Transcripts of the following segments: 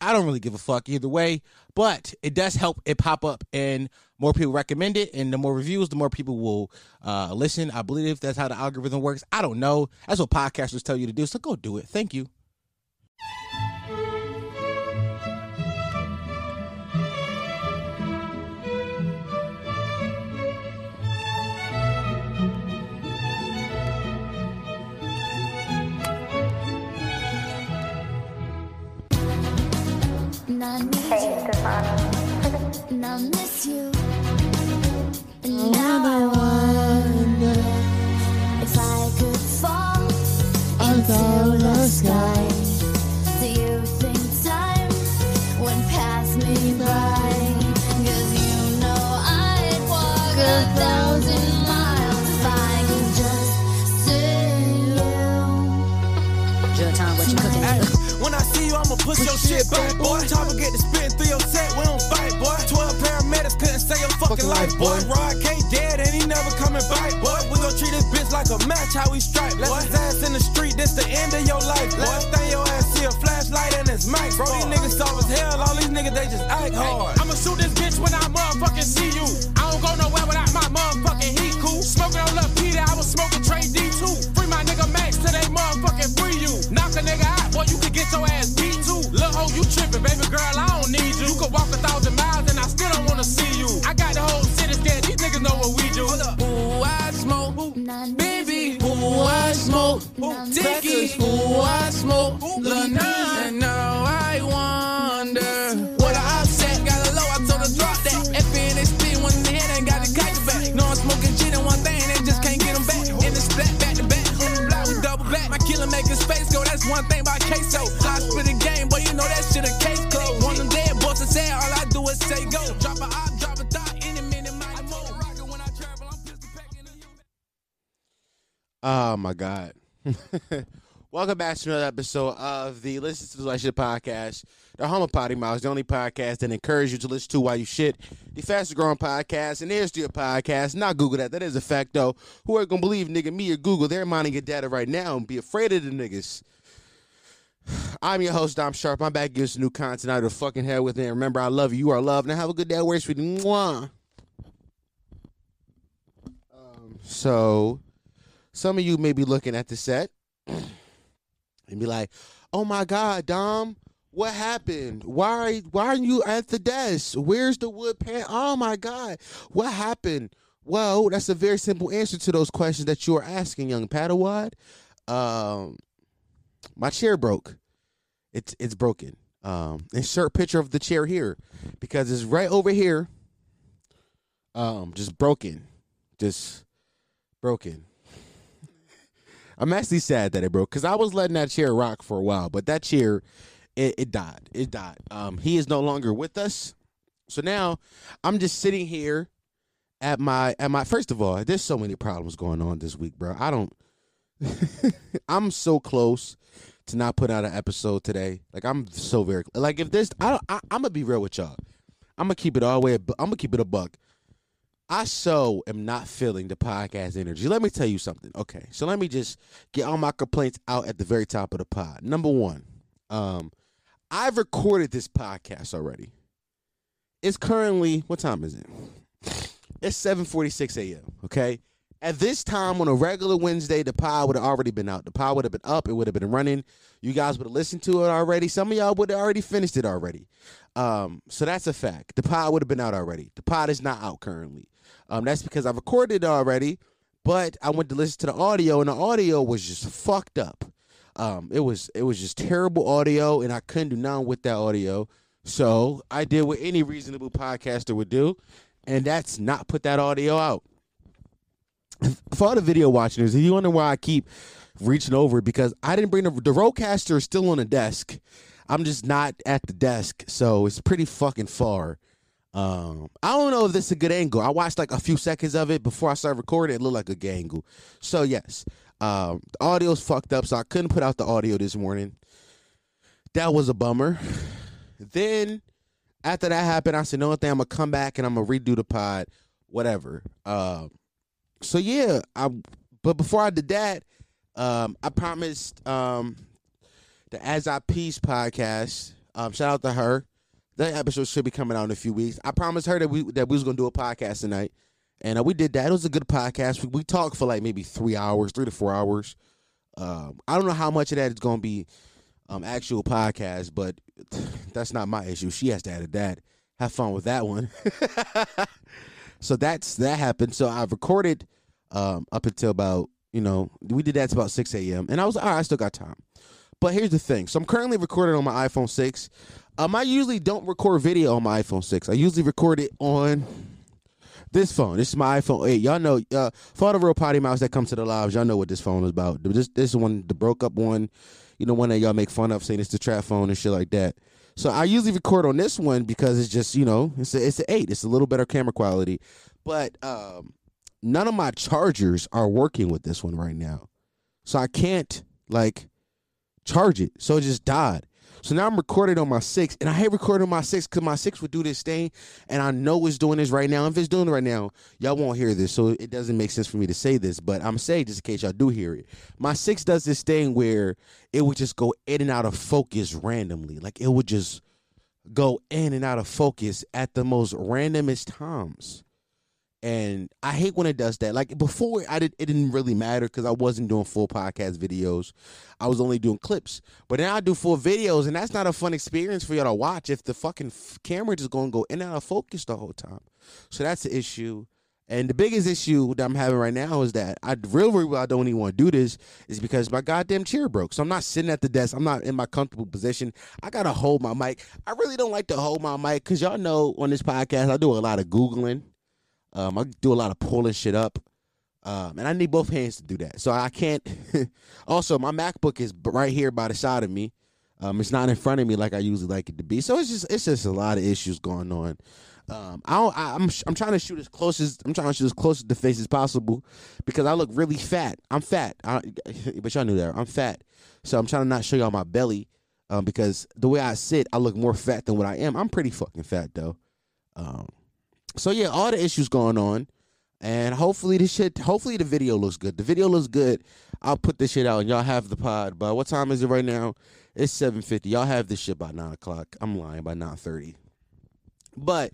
I don't really give a fuck either way, but it does help it pop up and more people recommend it. And the more reviews, the more people will uh, listen. I believe that's how the algorithm works. I don't know. That's what podcasters tell you to do. So go do it. Thank you. And I need you, and I miss you. And now I wonder if I could fall into the sky. Push your shit back, boy. Chopper get to spitting through your set, we don't fight, boy. 12 paramedics couldn't save your fucking life, boy. Rod K dead and he never coming back, boy. We gon' treat this bitch like a match, how we strike, boy. Left his ass in the street, this the end of your life, boy. Last thing your ass see a flashlight and it's mic, bro. These niggas soft as hell, all these niggas, they just act hard. I'ma shoot this bitch when I motherfucking see you. I don't go nowhere without my motherfucking heat cool. Smoking on Lil Peter, I was smoking Trey D2. Free my nigga Max till they motherfucking free you. Knock a nigga out, boy, you can get your ass. Lil' hoe, you tripping, baby girl, I don't need you. You could walk a thousand miles and I still don't wanna see you. I got the whole city scared, these niggas know what we do. Ooh, I smoke, baby. Ooh, I smoke, Dicky. Ooh, I smoke, Lil Nas. And now I wonder what I upset. Got a low, I told her drop that. FNXP, one in the head, ain't got the kite back. No, I'm smoking shit and one thing, they just can't get them back. In the splat, back to back, on the block, we double back. My killer making space go, that's one thing about queso. Oh my God. Welcome back to another episode of the Listen to the Shit podcast, the home of Potty Miles, the only podcast that encourages you to listen to while you shit, the fastest growing podcast, and here's to your podcast. Not Google that. That is a fact, though. Who are going to believe, nigga, me or Google? They're mining your data right now and be afraid of the niggas. I'm your host, Dom Sharpe. I'm back some new content out of the fucking hell with it. And remember, I love you. You are loved. Now have a good day. Where's with you? Mwah. Um, so, some of you may be looking at the set and be like, "Oh my God, Dom, what happened? Why why are you at the desk? Where's the wood pan? Oh my God, what happened?" Well, that's a very simple answer to those questions that you are asking, young Padawan. Um, my chair broke. It's it's broken. Um, insert picture of the chair here because it's right over here. Um, just broken, just broken. I'm actually sad that it broke because I was letting that chair rock for a while, but that chair, it, it died. It died. Um, he is no longer with us, so now I'm just sitting here at my at my. First of all, there's so many problems going on this week, bro. I don't. I'm so close to not put out an episode today. Like I'm so very like if this, I, I I'm gonna be real with y'all. I'm gonna keep it all the way. I'm gonna keep it a buck. I so am not feeling the podcast energy. Let me tell you something. Okay, so let me just get all my complaints out at the very top of the pod. Number one, um, I've recorded this podcast already. It's currently what time is it? It's 7:46 a.m. Okay. At this time on a regular Wednesday, the pod would have already been out. The pod would have been up. It would have been running. You guys would have listened to it already. Some of y'all would have already finished it already. Um, so that's a fact. The pod would have been out already. The pod is not out currently. Um, that's because I recorded it already, but I went to listen to the audio, and the audio was just fucked up. Um, it was it was just terrible audio, and I couldn't do nothing with that audio. So I did what any reasonable podcaster would do, and that's not put that audio out. For all the video watchers, if you wonder why I keep reaching over, because I didn't bring the the RodeCaster is still on the desk. I'm just not at the desk, so it's pretty fucking far. Um, I don't know if this is a good angle. I watched like a few seconds of it before I started recording. It looked like a good angle. So yes, um, the audio's fucked up, so I couldn't put out the audio this morning. That was a bummer. Then after that happened, I said, "No thing, I'm gonna come back and I'm gonna redo the pod, whatever." Um, so yeah, I. But before I did that, um, I promised um, the As I Please podcast. Um, shout out to her. That episode should be coming out in a few weeks. I promised her that we that we was gonna do a podcast tonight, and uh, we did that. It was a good podcast. We, we talked for like maybe three hours, three to four hours. Um, I don't know how much of that is gonna be um, actual podcast, but that's not my issue. She has to edit that. Have fun with that one. so that's that happened. So I've recorded um, up until about you know we did that to about six a.m. and I was like, all right. I still got time. But here's the thing. So I'm currently recording on my iPhone six. Um, I usually don't record video on my iPhone six. I usually record it on this phone. This is my iPhone 8. Y'all know, uh, for all the real potty mouths that come to the lives, y'all know what this phone is about. This this one, the broke up one, you know, one that y'all make fun of, saying it's the trap phone and shit like that. So I usually record on this one because it's just, you know, it's a, it's an eight. It's a little better camera quality, but um, none of my chargers are working with this one right now, so I can't like charge it. So it just died. So now I'm recording on my six, and I hate recording on my six because my six would do this thing, and I know it's doing this right now. If it's doing it right now, y'all won't hear this, so it doesn't make sense for me to say this. But I'm saying just in case y'all do hear it. My six does this thing where it would just go in and out of focus randomly, like it would just go in and out of focus at the most randomest times and I hate when it does that. Like before, I did it didn't really matter because I wasn't doing full podcast videos. I was only doing clips. But now I do full videos, and that's not a fun experience for y'all to watch if the fucking f- camera just going to go in and out of focus the whole time. So that's the issue. And the biggest issue that I'm having right now is that I really, really I don't even want to do this is because my goddamn chair broke. So I'm not sitting at the desk. I'm not in my comfortable position. I gotta hold my mic. I really don't like to hold my mic because y'all know on this podcast I do a lot of googling. Um, I do a lot of pulling shit up. Um, and I need both hands to do that. So I can't. also, my MacBook is right here by the side of me. Um, it's not in front of me like I usually like it to be. So it's just it's just a lot of issues going on. Um, I don't, I, I'm sh- I'm trying to shoot as close as I'm trying to shoot as close to the face as possible because I look really fat. I'm fat, I, but y'all knew that I'm fat. So I'm trying to not show y'all my belly um, because the way I sit, I look more fat than what I am. I'm pretty fucking fat though. Um, so yeah, all the issues going on, and hopefully the shit. Hopefully the video looks good. The video looks good. I'll put this shit out, and y'all have the pod. But what time is it right now? It's seven fifty. Y'all have this shit by nine o'clock. I'm lying by nine thirty. But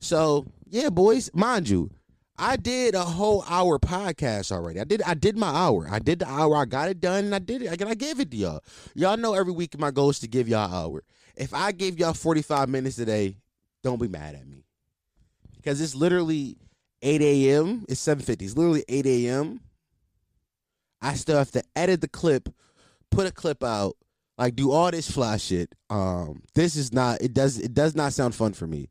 so yeah, boys, mind you, I did a whole hour podcast already. I did I did my hour. I did the hour. I got it done and I did it. And I gave it to y'all. Y'all know every week my goal is to give y'all hour. If I gave y'all 45 minutes today, don't be mad at me. Because it's literally 8 a.m. It's 7:50. It's literally 8 a.m. I still have to edit the clip, put a clip out, like do all this fly shit. Um, this is not. It does. It does not sound fun for me.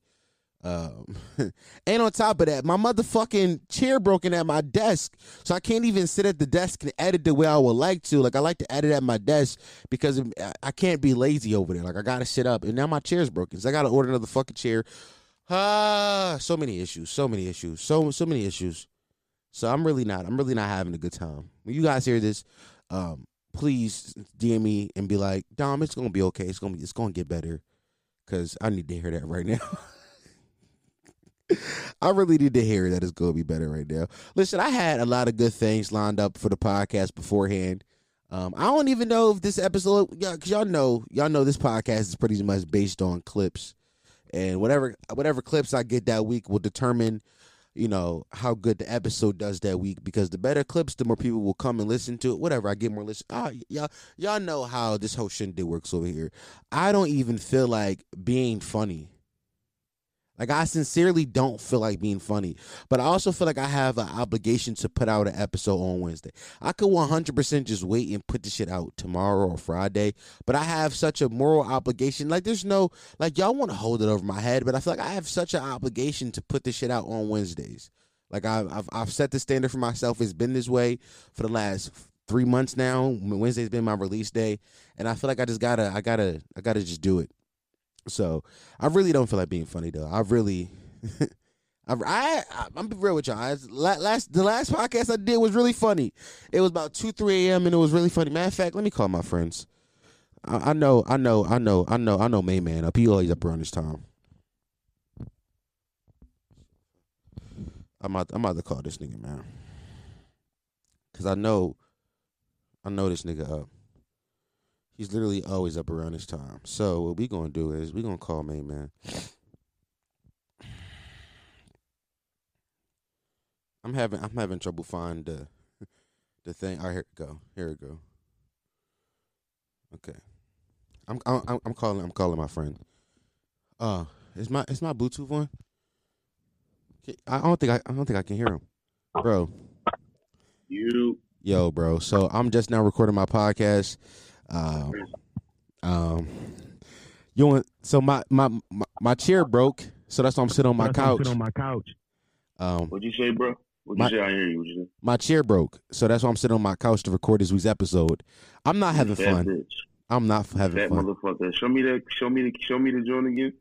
Um, and on top of that, my motherfucking chair broken at my desk, so I can't even sit at the desk and edit the way I would like to. Like I like to edit at my desk because I- can't be lazy over there. Like I gotta sit up, and now my chair's broken, so I gotta order another fucking chair. Ah, so many issues, so many issues, so so many issues. So I'm really not. I'm really not having a good time. When you guys hear this, um, please DM me and be like, Dom, it's gonna be okay. It's gonna be. It's gonna get better. Cause I need to hear that right now. I really need to hear that it's gonna be better right now. Listen, I had a lot of good things lined up for the podcast beforehand. Um, I don't even know if this episode, yeah, cause y'all know, y'all know this podcast is pretty much based on clips, and whatever whatever clips I get that week will determine, you know, how good the episode does that week. Because the better clips, the more people will come and listen to it. Whatever, I get more listen. Ah, y'all y'all know how this whole shit works over here. I don't even feel like being funny. Like I sincerely don't feel like being funny, but I also feel like I have an obligation to put out an episode on Wednesday. I could 100% just wait and put the shit out tomorrow or Friday, but I have such a moral obligation. Like there's no like y'all want to hold it over my head, but I feel like I have such an obligation to put this shit out on Wednesdays. Like I've I've, I've set the standard for myself. It's been this way for the last three months now. Wednesday's been my release day, and I feel like I just gotta, I gotta, I gotta just do it. So I really don't feel like being funny though. I really, I, I, I'm real with y'all. I, last, the last podcast I did was really funny. It was about two, three a.m. and it was really funny. Matter of fact, let me call my friends. I, I know, I know, I know, I know, I know. Main man up. He always up around this time. I'm I'm about to call this nigga man, cause I know, I know this nigga up. He's literally always up around this time. So what we gonna do is we gonna call main man. I'm having I'm having trouble finding the the thing. All right, here it go. Here it go. Okay. I'm I'm I'm calling I'm calling my friend. Uh, is my is my Bluetooth on? I don't think I I don't think I can hear him, bro. You Yo, bro. So I'm just now recording my podcast. Um, um, you want so my, my my my chair broke, so that's why I'm sitting on my couch. on my couch. Um, what'd you say, bro? What'd My- you say? I hear you. What'd you my chair broke, so that's why I'm sitting on my couch to record this week's episode. I'm not having Fat fun. bitch. I'm not having Fat fun. motherfucker. Show me that. Show me the. Show me the joint again.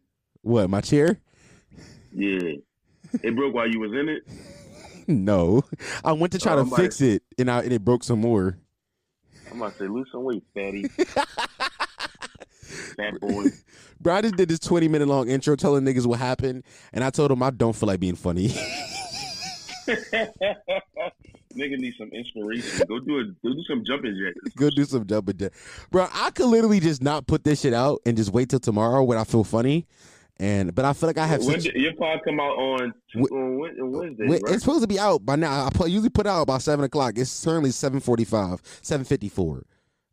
What? My chair? Yeah. It broke while you was in it. No, I went to try Oh, to I'm to- fix it, and I and it broke some more. I'm about to say, lose some weight, fatty. Fat boy. Bro, I just did this 20 minute long intro telling niggas what happened, and I told them I don't feel like being funny. Nigga need some inspiration. Go do a. Go do some jumping jacks. Go do some jumping jack. Bro, I could literally just not put this shit out and just wait till tomorrow when I feel funny. And but I feel like I have When such did, your pod come out on on Wednesday, right? it's supposed to be out by now. I put, usually put out about seven o'clock. It's currently seven forty five, seven fifty four.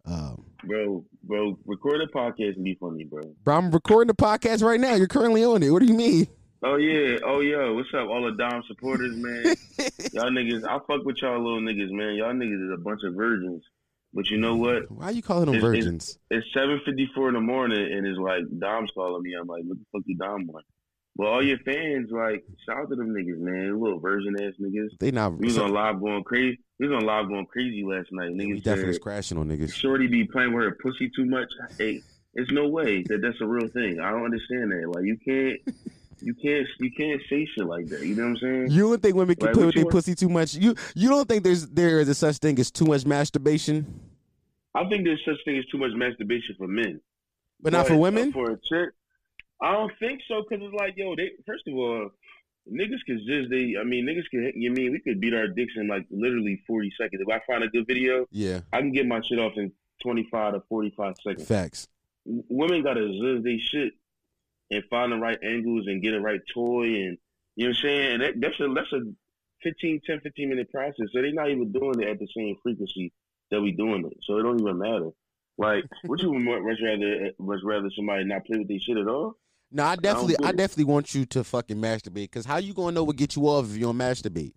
Um, Bro, bro, record a podcast and be funny, bro. bro, I'm recording the podcast right now. You're currently on it. What do you mean? Oh yeah, oh yeah. What's up, all the Dom supporters, man? y'all niggas, I fuck with y'all little niggas, man. Y'all niggas is a bunch of virgins. But you know what? Why are you calling them It's- virgins? It's seven fifty four in the morning, and it's like Dom's calling me. I'm like, what the fuck you Dom want? But all your fans, like, shout out to them niggas, man. Little virgin ass niggas. They not. We was on live going crazy. We was on live going crazy last night. we Niggas definitely was crashing on niggas. Shorty be playing with her pussy too much. Hey, it's no way that that's a real thing. I don't understand that. Like, you can't, you can't, you can't say shit like that. You know what I'm saying? You don't think women can Like, play with their pussy too much? You you don't think there's there is a such thing as too much masturbation, I think there's such thing as too much masturbation for men, but not for women? For a chick, I don't think so. Cause it's like, yo, they first of all, niggas can just they. I mean, niggas can. You mean we could beat our dicks in like literally 40 seconds. If I find a good video, Yeah, I can get my shit off in 25 to 45 seconds. facts. W- Women gotta zuzz they shit and find the right angles and get the right toy and you know what I'm saying. And that, that's a that's a 15, 10, 15 minute process. So they're not even doing it at the same frequency that we doing it. So it don't even matter. Like, would you much rather much rather somebody not play with their shit at all? No, I definitely, get I definitely want you to fucking masturbate. Because how you gonna know what get you off if you don't masturbate?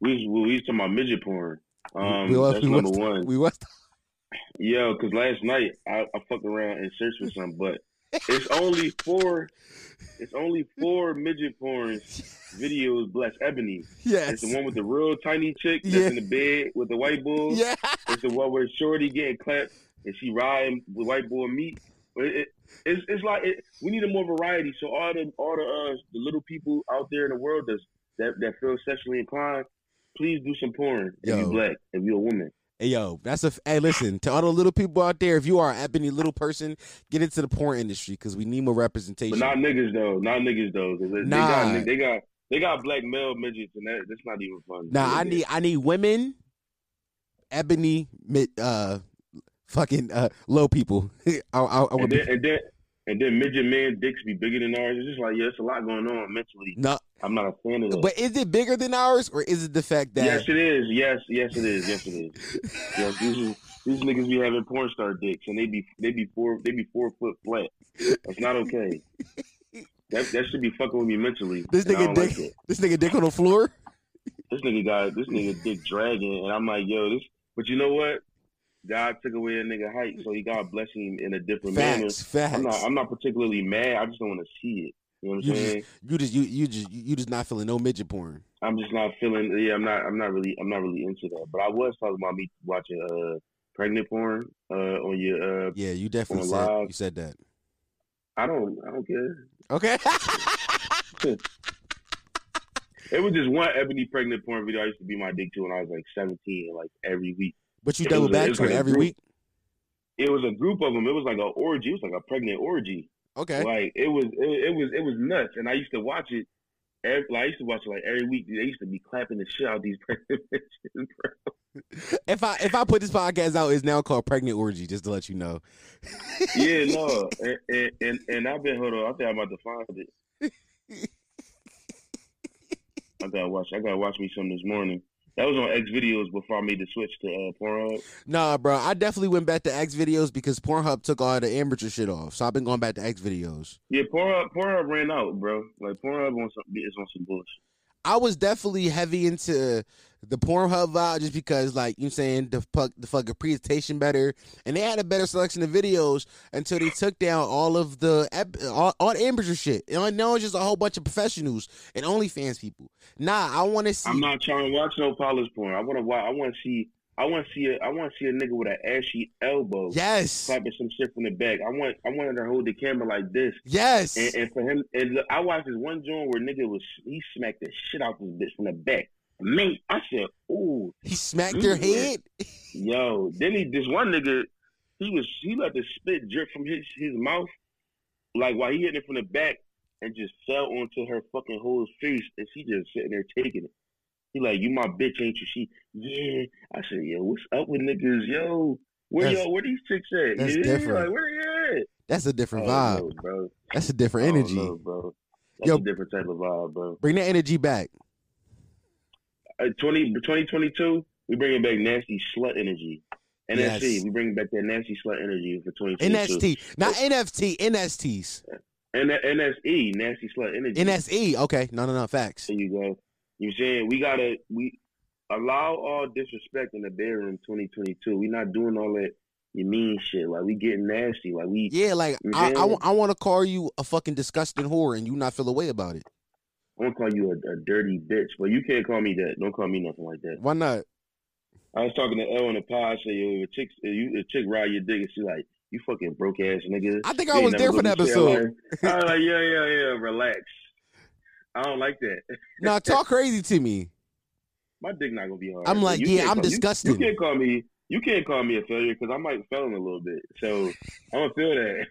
We we, we talking about midget porn. Um, we was, that's we number was, one. We was. Yo, because last night I, I fucked around and searched for some, but it's only four. It's only four midget porn videos. Bless Ebony. Yes. It's the one with the real tiny chick that's Yeah. in the bed with the white bull. Yeah. It's the one where Shorty getting clapped and she riding with white bull meat. But it, it's it's like it, we need a more variety. So all the all the uh, the little people out there in the world that's, that that feel sexually inclined, please do some porn if Yo. you black, if you're a woman. Hey yo, that's a Hey, listen to all the little people out there. If you are an ebony little person, get into the porn industry because we need more representation. But not niggas though. Not niggas though. they, Nah. they got they got they got black male midgets and that that's not even fun. Nah, I need I need women, ebony, mid, uh, fucking uh, low people. I, I, I And then and then and then midget man dicks be bigger than ours. It's just like yeah, it's a lot going on mentally. no, I'm not a fan of that. but is it bigger than ours or is it the fact that yes, it is. Yes, yes, it is. Yes, it is. yes, these is, these niggas be having porn star dicks, and they be they be four they be four foot flat. That's not okay. That that should be fucking with me mentally. this nigga dick like this nigga dick on the floor? This nigga got this nigga dick dragging, and I'm like, yo, this. But you know what? God took away a nigga height, so he got blessing him in a different manner. Facts, facts. I'm not I'm not particularly mad. I just don't want to see it. You know what I'm You saying? just you just you you just you just not feeling no midget porn. I'm just not feeling. Yeah, I'm not. I'm not really. I'm not really into that. But I was talking about me watching uh pregnant porn uh on your uh. Yeah, you definitely said live. you said that. I don't. I don't care. Okay. It was just one ebony pregnant porn video. I used to be my dick to when I was like 17, like every week. But you It double a- back it to it a every group. week. It was a group of them. It was like an orgy. It was like a pregnant orgy. Okay. Like it was. It, it was. It was nuts. And I used to watch it. Every, like, I used to watch it like every week. They used to be clapping the shit out of these pregnant bitches. bro. If I if I put this podcast out, it's now called Pregnant Orgy. Just to let you know. Yeah, no, and, and and and I've been hold on. I think I'm about to find it. I gotta watch. I gotta watch me some this morning. That was on X videos before I made the switch to uh, Pornhub. Nah, bro. I definitely went back to X videos because Pornhub took all the amateur shit off. So I've been going back to X videos. Yeah, Pornhub. Pornhub ran out, bro. Like Pornhub on some is on some bullshit. I was definitely heavy into the Pornhub vibe just because, like you saying, the fuck, the fucking presentation better, and they had a better selection of videos until they took down all of the all, all the amateur shit. And now it's just a whole bunch of professionals and OnlyFans people. Nah, I want to see. I'm not trying to watch no polished porn. I want to watch. I want to see. I want to see. A, I want to see a nigga with an ashy elbow yes, clapping some shit from the back. I want. I wanted to hold the camera like this. yes. And, and for him, and look, I watched this one joint where nigga was he smacked the shit out this bitch from the back. Man, I said, "Ooh, he smacked your head. yo." Then he, this one nigga, he was he let the spit drip from his his mouth, like while he hitting it from the back, and just fell onto her fucking whole face, and she just sitting there taking it. He like, "You my bitch, ain't you?" She, yeah. I said, "Yo, what's up with niggas, yo?" Where That's- yo, where these chicks at? that's yeah, different. like where at? That's a different vibe. know, bro. That's a different energy. know, bro. That's Yo. a different type of vibe, bro. Bring that energy back. Uh, 20, 2022, we bringing back nasty slut energy. NSC, Yes. we bring back that nasty slut energy for 2022. NST, not NFT. NSTs. That NSE, nasty slut energy. NSE. Okay. No, no, no. Facts. There you go. You know what I'm saying? We gotta we allow all disrespect in the bedroom 2022. We not doing all that you mean shit. Like we getting nasty. Like we Yeah, like I, I, Yeah. want to call you a fucking disgusting whore and you not feel away about it. I won't call you a, a dirty bitch, but you can't call me that. Don't call me nothing like that. Why not? I was talking to L in the pod. I said, yo, a chick, you, a chick ride your dick, and she like, you fucking broke ass nigga. I think I was there for that episode. I was like, yeah, yeah, yeah, relax. I don't like that. Now talk crazy to me. My dick not gonna be hard. I'm like, You yeah, I'm call- you- disgusting. You, can't call me. You can't call me a failure because I might fail in a little bit. So I'm gonna feel that.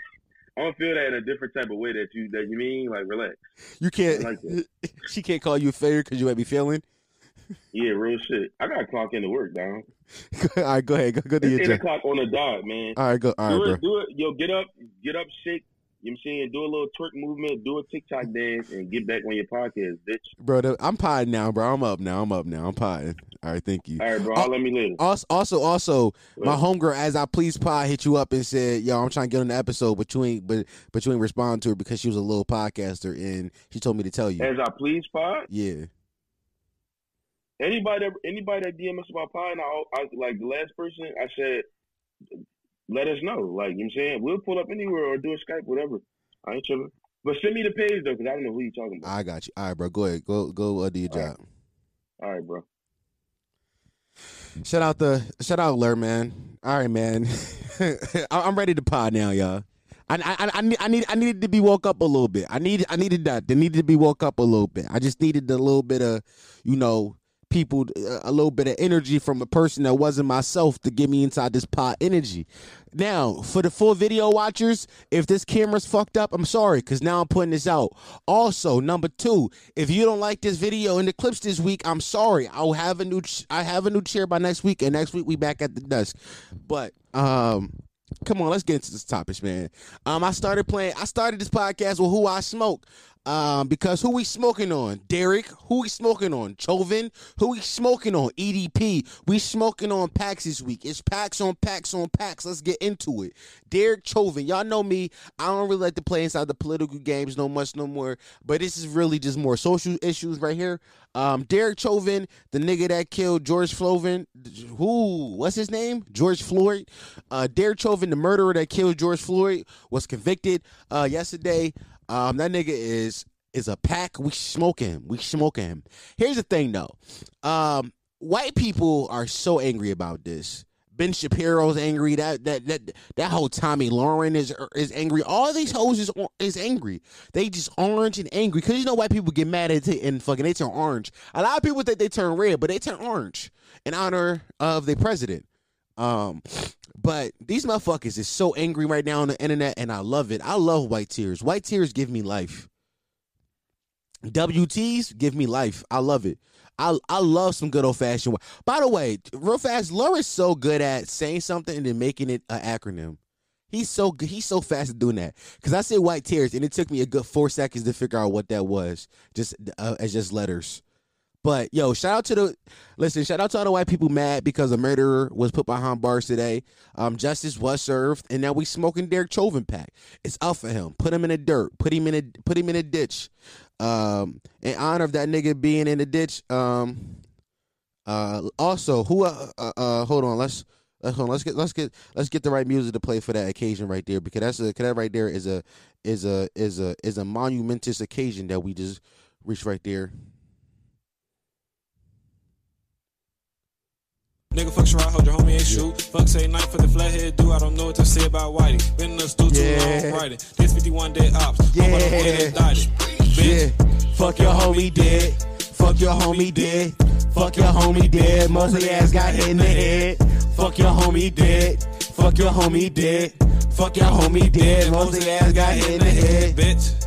I'm gonna feel that in a different type of way that you that you mean. Like relax. You can't. Like she can't call you a failure because you might be failing. Yeah, real shit. I gotta clock into work, down. all right, go ahead. Go, go do It's your eight job. o'clock on the dot, man. All right, go. All do right, it, do it. Yo, get up, get up, shake. You know what I'm saying? Do a little twerk movement, do a TikTok dance, and get back on your podcast, bitch. bro. I'm potting now, bro. I'm up now. I'm up now. I'm potting. All right, thank you. All right, bro. I'll let me later. Also, also, also, my homegirl, as I please pod, hit you up and said, "Yo, I'm trying to get on the episode, but you ain't, but but you ain't respond to her because she was a little podcaster, and she told me to tell you, As I please, pod. yeah, Anybody that anybody that DM us about pod, and I, I like the last person, I said, let us know. Like you know what I'm saying, we'll pull up anywhere or do a Skype, whatever. I ain't tripping. But send me the page though, because I don't know who you're talking about. I got you. All right, bro, go ahead, go go uh, do your All right. job. All right, bro. Shout out the shout out Lur, man. All right, man. I'm ready to pod now, y'all. I, I, I, need, I need I needed to be woke up a little bit. I need I needed that. They needed to be woke up a little bit. I just needed a little bit of, you know, people a little bit of energy from a person that wasn't myself to get me inside this pot energy. Now, for the full video watchers, if this camera's fucked up, I'm sorry, because now I'm putting this out. Also, number two, if you don't like this video and the clips this week, I'm sorry. I'll have a new ch- I have a new chair by next week, and next week we back at the desk. But um come on, let's get into this topic, man. Um, I started playing. I started this podcast with who I smoke. Um, because who we smoking on? Derek. Who we smoking on? Chauvin. Who we smoking on? EDP. We smoking on packs this week. It's packs on packs on packs. Let's get into it. Derek Chauvin. Y'all know me. I don't really like to play inside the political games no much no more. But this is really just more social issues right here. Um, Derek Chauvin, the nigga that killed George Floyd. Who? What's his name? George Floyd. Uh, Derek Chauvin, the murderer that killed George Floyd, was convicted uh, yesterday. Um, that nigga is is a pack. We smoking him. We smoking him. Here's the thing though. Um, white people are so angry about this. Ben Shapiro's angry. That that that that whole Tomi Lahren is is angry. All these hoes is is angry. They just orange and angry because you know white people get mad at it and fucking they turn orange. A lot of people think they turn red, but they turn orange in honor of the president. Um, but these motherfuckers is so angry right now on the internet, and I love it. I love white tears. White tears give me life. WTs give me life. I love it. I I love some good old fashioned. By the way, real fast, Laura's so good at saying something and then making it an acronym. He's so good. He's so fast at doing that. Cause I said white tears, and it took me a good four seconds to figure out what that was, just uh, as just letters. But yo, shout out to the listen. Shout out to all the white people mad because a murderer was put behind bars today. Um, justice was served, and now we smoking Derek Chauvin pack. It's out for him. Put him in the dirt. Put him in a put him in a ditch. Um, in honor of that nigga being in the ditch. Um, uh, also, who? Uh, uh, uh hold on. Let's. Let's, hold on, let's get let's get let's get the right music to play for that occasion right there because that's a that right there is a is a is a is a monumentous occasion that we just reached right there. Nigga, fuck Sherrod, hold your homie ain't shoot. Fuck say night for the flathead dude. I don't know what to say about Whitey. Been in the stew too Yeah. long writing. This 51 dead ops. Yeah. Hope I don't get indicted. Yeah, fuck your homie dead. Fuck your homie dead. Fuck your homie dead. Most of your ass got hit in the head. Fuck your homie dead. Fuck your homie dead. Fuck your homie dead. Most of your ass got hit in the head. Bitch.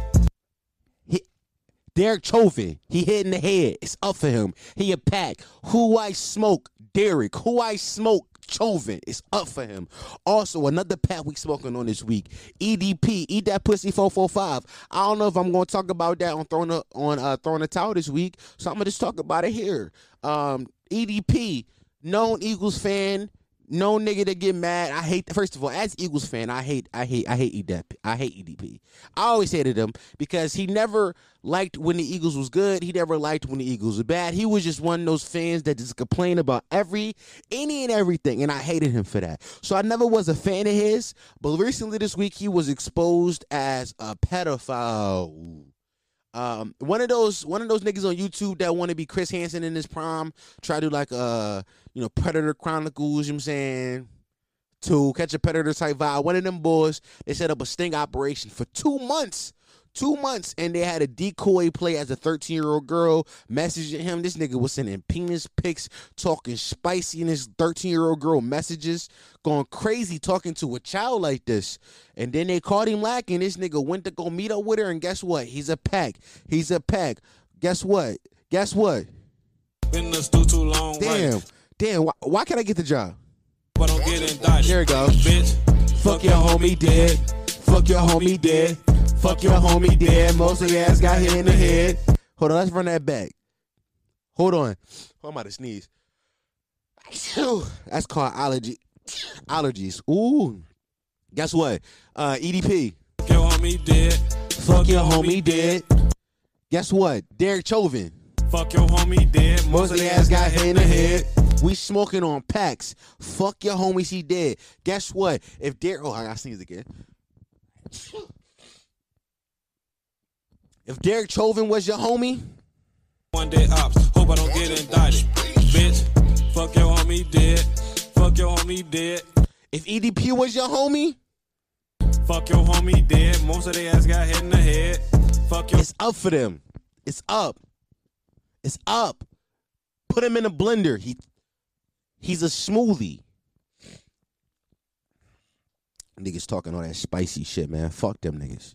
Derek Chauvin, he hit in the head. It's up for him. He a pack. Who I smoke, Derek. Who I smoke, Chauvin. It's up for him. Also, another pack we smoking on this week. EDP, eat that pussy 445. I don't know if I'm gonna talk about that on throwing a, on uh throwing a towel this week, so I'm gonna just talk about it here. Um, EDP, known Eagles fan. No nigga that get mad. I hate. First of all, as Eagles fan, I hate. I hate. I hate EDP. I hate EDP. I always hated him because he never liked when the Eagles was good. He never liked when the Eagles were bad. He was just one of those fans that just complain about every, any and everything, and I hated him for that. So I never was a fan of his. But recently this week, he was exposed as a pedophile. Um, one of those one of those niggas on YouTube that want to be Chris Hansen in his prime, try to do like uh you know Predator Chronicles. You know what I'm saying to catch a predator type vibe. One of them boys, they set up a sting operation for two months. Two months, and they had a decoy play as a 13 year old girl messaging him. This nigga was sending penis pics, talking spicy in his 13 year old girl messages, going crazy talking to a child like this. And then they caught him lacking. This nigga went to go meet up with her, and guess what? He's a pack. He's a pack. Guess what? Guess what? Been in the stew too long Damn. writing. Damn. Why, why can't I get the job? I don't get indicted. There we go. Bitch. Fuck your homie dead. Fuck your homie dead. Fuck your homie dead. Most of your ass got hit in the head. Hold on, let's run that back. Hold on. Oh, I'm about to sneeze. That's called allergy. Allergies. Ooh. Guess what? Uh, EDP. Fuck your homie dead. Fuck your homie dead. Guess what? Derek Chauvin. Fuck your homie dead. Most of the ass got hit in the head. We smoking on packs. Fuck your homies, he dead. Guess what? If Derek, oh, I got sneeze again. If Derek Chauvin was your homie, One day ops. Hope I don't get indicted. Bitch. Fuck your homie dead. Fuck your homie dead. if EDP was your homie, Fuck your homie dead. Most of their ass got hit in the head. Fuck your it's up for them. It's up. It's up. Put him in a blender. He he's a smoothie. Niggas talking all that spicy shit, man. Fuck them niggas.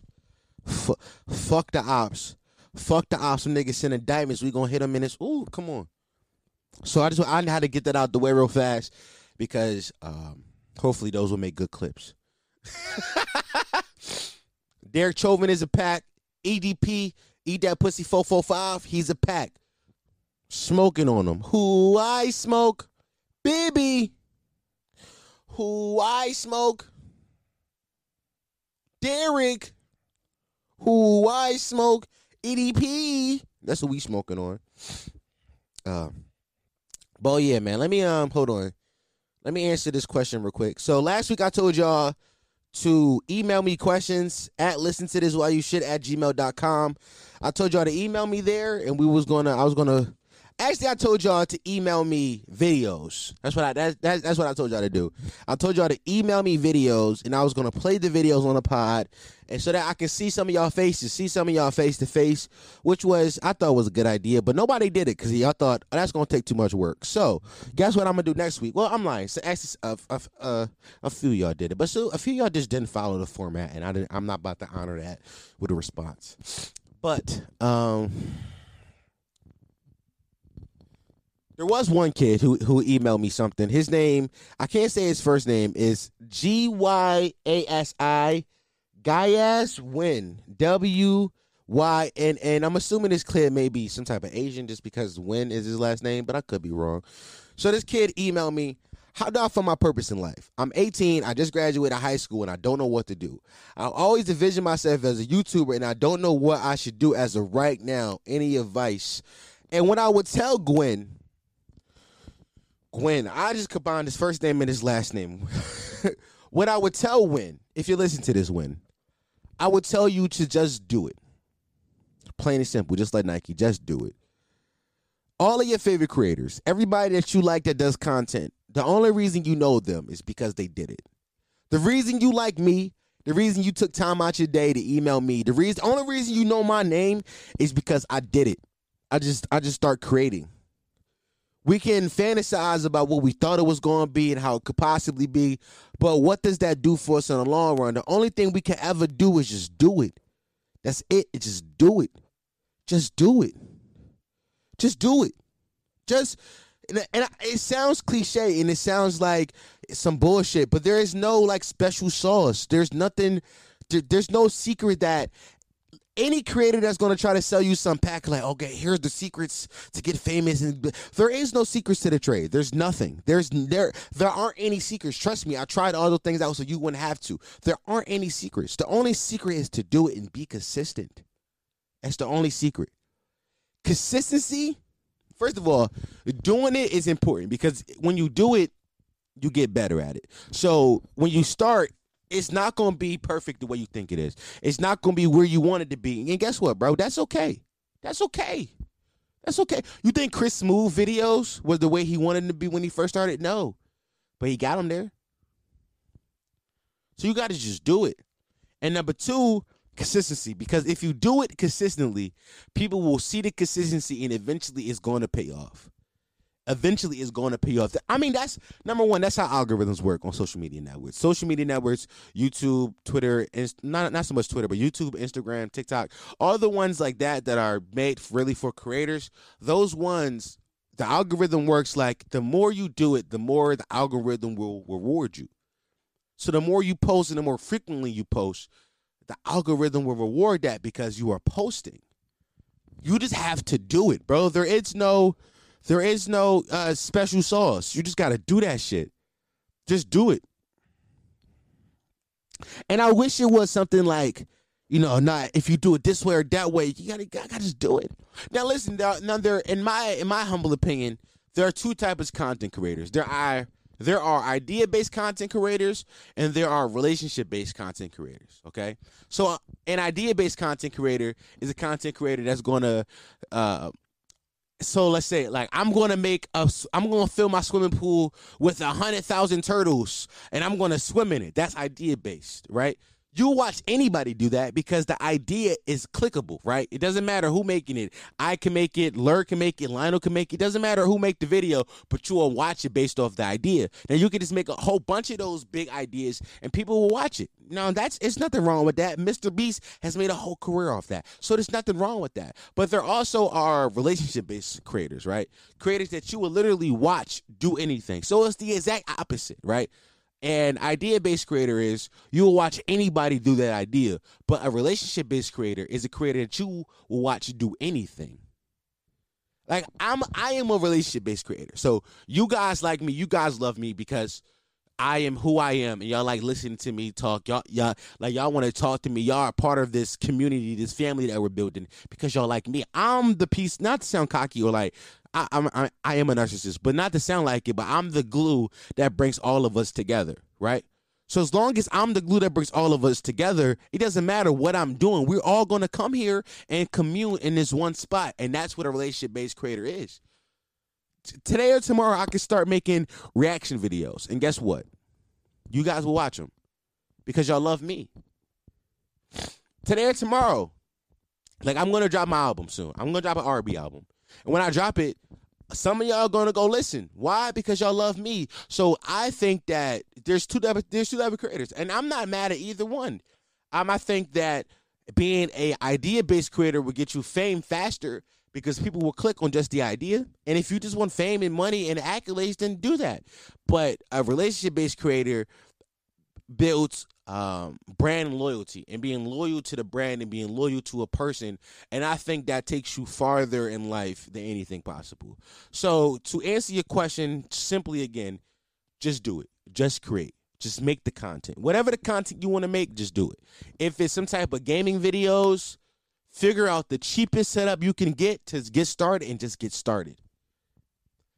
Fu fuck the ops. Fuck the ops. Some niggas send indictments. We gonna hit them in this. Ooh, come on. So I just I had to get that out the way real fast because um, hopefully those will make good clips. Derek Chauvin is a pack. EDP, eat that pussy 445. He's a pack. Smoking on him. Who I smoke, baby. Who I smoke, Derek. Who I smoke, EDP. That's what we smoking on. Um, but yeah, man. Let me um hold on. Let me answer this question real quick. So last week I told y'all to email me questions at listen to this while you should at gmail.com. I told y'all to email me there and we was gonna I was gonna actually I told y'all to email me videos. That's what I that, that, that's what I told y'all to do. I told y'all to email me videos and I was gonna play the videos on the pod and so that I can see some of y'all faces, see some of y'all face to face, which was I thought was a good idea, but nobody did it because y'all thought oh, that's gonna take too much work. So guess what I'm gonna do next week? Well, I'm lying. So actually, a, a, a, a few y'all did it, but so a few y'all just didn't follow the format, and I didn't, I'm not about to honor that with a response. But um, there was one kid who who emailed me something. His name I can't say his first name is G Y A S I Guyas Wynn W Y N N. I'm assuming this kid may be some type of Asian just because Wynn is his last name, but I could be wrong. So this kid emailed me. How do I find my purpose in life? I'm 18. I just graduated high school and I don't know what to do. I always envision myself as a YouTuber and I don't know what I should do as of right now. Any advice? And when I would tell Gwen, Gwen, I just combined his first name and his last name. what I would tell Wynn, if you listen to this, Wynn, I would tell you to just do it. Plain and simple, just like Nike, just do it. All of your favorite creators, everybody that you like that does content, the only reason you know them is because they did it. The reason you like me, the reason you took time out your day to email me, the reason only reason you know my name is because I did it. I just I just start creating. We can fantasize about what we thought it was going to be and how it could possibly be, but what does that do for us in the long run? The only thing we can ever do is just do it. That's it. Just do it. Just do it. Just do it. Just and, and it sounds cliche and it sounds like some bullshit, but there is no like special sauce. There's nothing. There, there's no secret that any creator that's going to try to sell you some pack like okay here's the secrets to get famous and there is no secrets to the trade. There's nothing. There's there there aren't any secrets. Trust me i tried all those things out so you wouldn't have to. There aren't any secrets. The only secret is to do it and be consistent. That's the only secret. Consistency first of all doing it is important because when you do it you get better at it. So when you start it's not going to be perfect the way you think it is. It's not going to be where you want it to be. And guess what, bro? That's okay. That's okay. That's okay. You think Chris Smoove videos was the way he wanted to be when he first started? No. But he got them there. So you got to just do it. And number two, consistency. Because if you do it consistently, people will see the consistency and eventually it's going to pay off eventually is going to pay off. I mean, that's number one. That's how algorithms work on social media networks. Social media networks, YouTube, Twitter, and not not so much Twitter, but YouTube, Instagram, TikTok, all the ones like that that are made really for creators. Those ones, the algorithm works like the more you do it, the more the algorithm will reward you. So the more you post and the more frequently you post, the algorithm will reward that because you are posting. You just have to do it, bro. There is no there is no uh, special sauce. You just got to do that shit. Just do it. And I wish it was something like, you know, not if you do it this way or that way. You gotta, gotta just do it. Now, listen. Now, there, in my, in my humble opinion, there are two types of content creators. There are, there are idea based content creators, and there are relationship based content creators. Okay, so uh, an idea based content creator is a content creator that's to uh, so let's say like i'm gonna make a i'm gonna fill my swimming pool with a hundred thousand turtles and i'm gonna swim in it. That's idea based right you watch anybody do that because the idea is clickable, right? It doesn't matter who making it. I can make it, Lur can make it, Lionel can make it. It doesn't matter who make the video, but you will watch it based off the idea. Now you can just make a whole bunch of those big ideas and people will watch it. Now that's it's nothing wrong with that. Mr. Beast has made a whole career off that. So there's nothing wrong with that. But there also are relationship based creators, right? Creators that you will literally watch do anything. So it's the exact opposite, right? And idea based creator is you will watch anybody do that idea, but a relationship based creator is a creator that you will watch do anything. Like I'm I am a relationship based creator. So you guys like me, you guys love me because I am who I am and y'all like listening to me talk. Y'all y'all like y'all want to talk to me. Y'all are part of this community, this family that we're building because y'all like me. I'm the piece not to sound cocky or like I, I'm I, I am a narcissist, but not to sound like it. But I'm the glue that brings all of us together, right? So as long as I'm the glue that brings all of us together, it doesn't matter what I'm doing. We're all going to come here and commune in this one spot, and that's what a relationship based creator is. Today or tomorrow, I can start making reaction videos, and guess what? You guys will watch them because y'all love me. Today or tomorrow, like I'm gonna drop my album soon. I'm gonna drop an R&B album, and when I drop it, some of y'all gonna go listen. Why? Because y'all love me. So I think that there's two there's two type of creators, and I'm not mad at either one. Um, I think that being a idea based creator will get you fame faster because people will click on just the idea. And if you just want fame and money and accolades, then do that. But a relationship based creator builds um, brand loyalty and being loyal to the brand and being loyal to a person. And I think that takes you farther in life than anything possible. So, to answer your question simply again, just do it. Just create. Just make the content. Whatever the content you want to make, just do it. If it's some type of gaming videos, figure out the cheapest setup you can get to get started and just get started.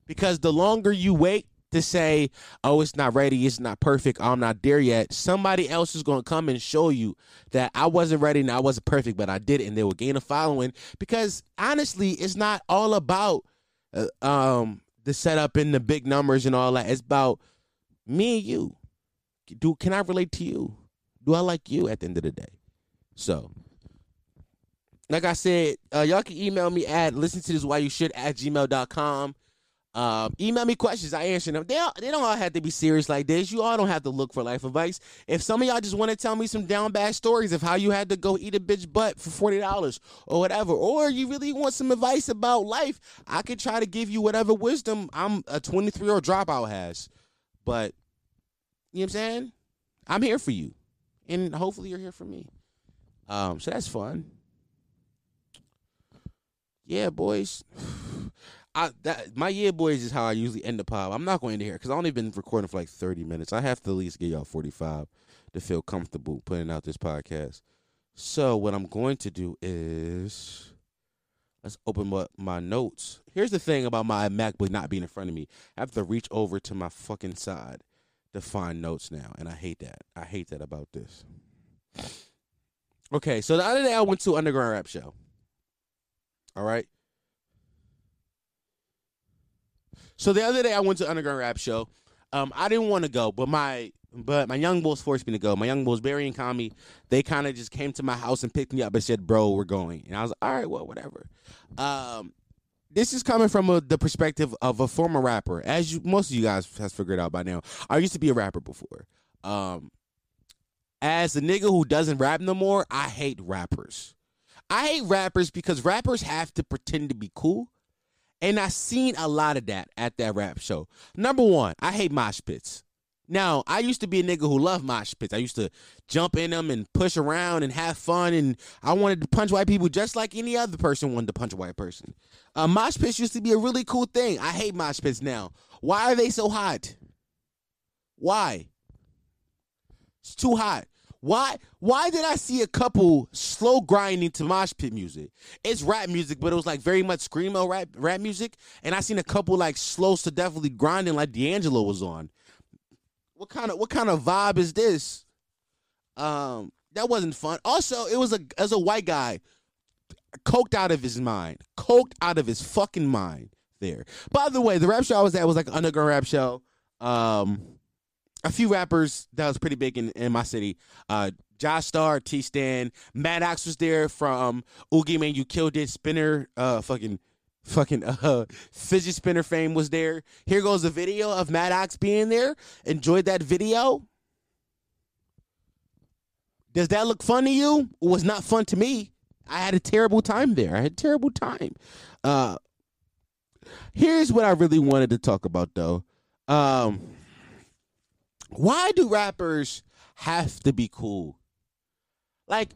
Because the longer you wait, to say, oh, it's not ready, it's not perfect, I'm not there yet. Somebody else is going to come and show you that I wasn't ready and I wasn't perfect, but I did it, and they will gain a following. Because honestly, it's not all about uh, um, the setup and the big numbers and all that. It's about me and you. Do can I relate to you? Do I like you at the end of the day? So, like I said, uh, y'all can email me at listen to this while you shit at gmail.com. Um, email me questions. I answer them. They all, they don't all have to be serious like this. You all don't have to look for life advice. If some of y'all just want to tell me some down bad stories of how you had to go eat a bitch butt for forty dollars or whatever, or you really want some advice about life, I could try to give you whatever wisdom I'm a 23 year old dropout has. But you know what I'm saying? I'm here for you, and hopefully you're here for me. Um, so that's fun. Yeah, boys. I that my yeah boys is how I usually end the pod. I'm not going to here because I only been recording for like 30 minutes. I have to at least get y'all 45 to feel comfortable putting out this podcast. So what I'm going to do is let's open up my notes. Here's the thing about my MacBook not being in front of me. I have to reach over to my fucking side to find notes now, and I hate that. I hate that about this. Okay, so the other day I went to Underground Rap Show. All right. So the other day I went to Underground Rap Show. Um, I didn't want to go, but my but my young bulls forced me to go. My young bulls, Barry and Kami, they kind of just came to my house and picked me up and said, "Bro, we're going." And I was like, "All right, well, whatever." Um, this is coming from a, the perspective of a former rapper, as you, most of you guys has figured out by now. I used to be a rapper before. Um, as a nigga who doesn't rap no more, I hate rappers. I hate rappers because rappers have to pretend to be cool. And I seen a lot of that at that rap show. Number one, I hate mosh pits. Now, I used to be a nigga who loved mosh pits. I used to jump in them and push around and have fun, and I wanted to punch white people just like any other person wanted to punch a white person. Uh, mosh pits used to be a really cool thing. I hate mosh pits now. Why are they so hot? Why? It's too hot. Why why did I see a couple slow grinding to mosh pit music? It's rap music, but it was like very much screamo rap rap music. And I seen a couple like slow to definitely grinding like D'Angelo was on. What kind of what kind of vibe is this? Um, that wasn't fun. Also, it was a as a white guy, coked out of his mind, coked out of his fucking mind. There. By the way, the rap show I was at was like an underground rap show. Um, a few rappers that was pretty big in, in my city. Uh, Josh Star, T Stan, Maddox was there from Oogie Man, You Killed It, Spinner, uh, fucking, fucking, uh, fidget spinner fame was there. Here goes the video of Maddox being there. Enjoyed that video. Does that look fun to you? It was not fun to me. I had a terrible time there. I had a terrible time. Uh, here's what I really wanted to talk about though. Um, why do rappers have to be cool? Like,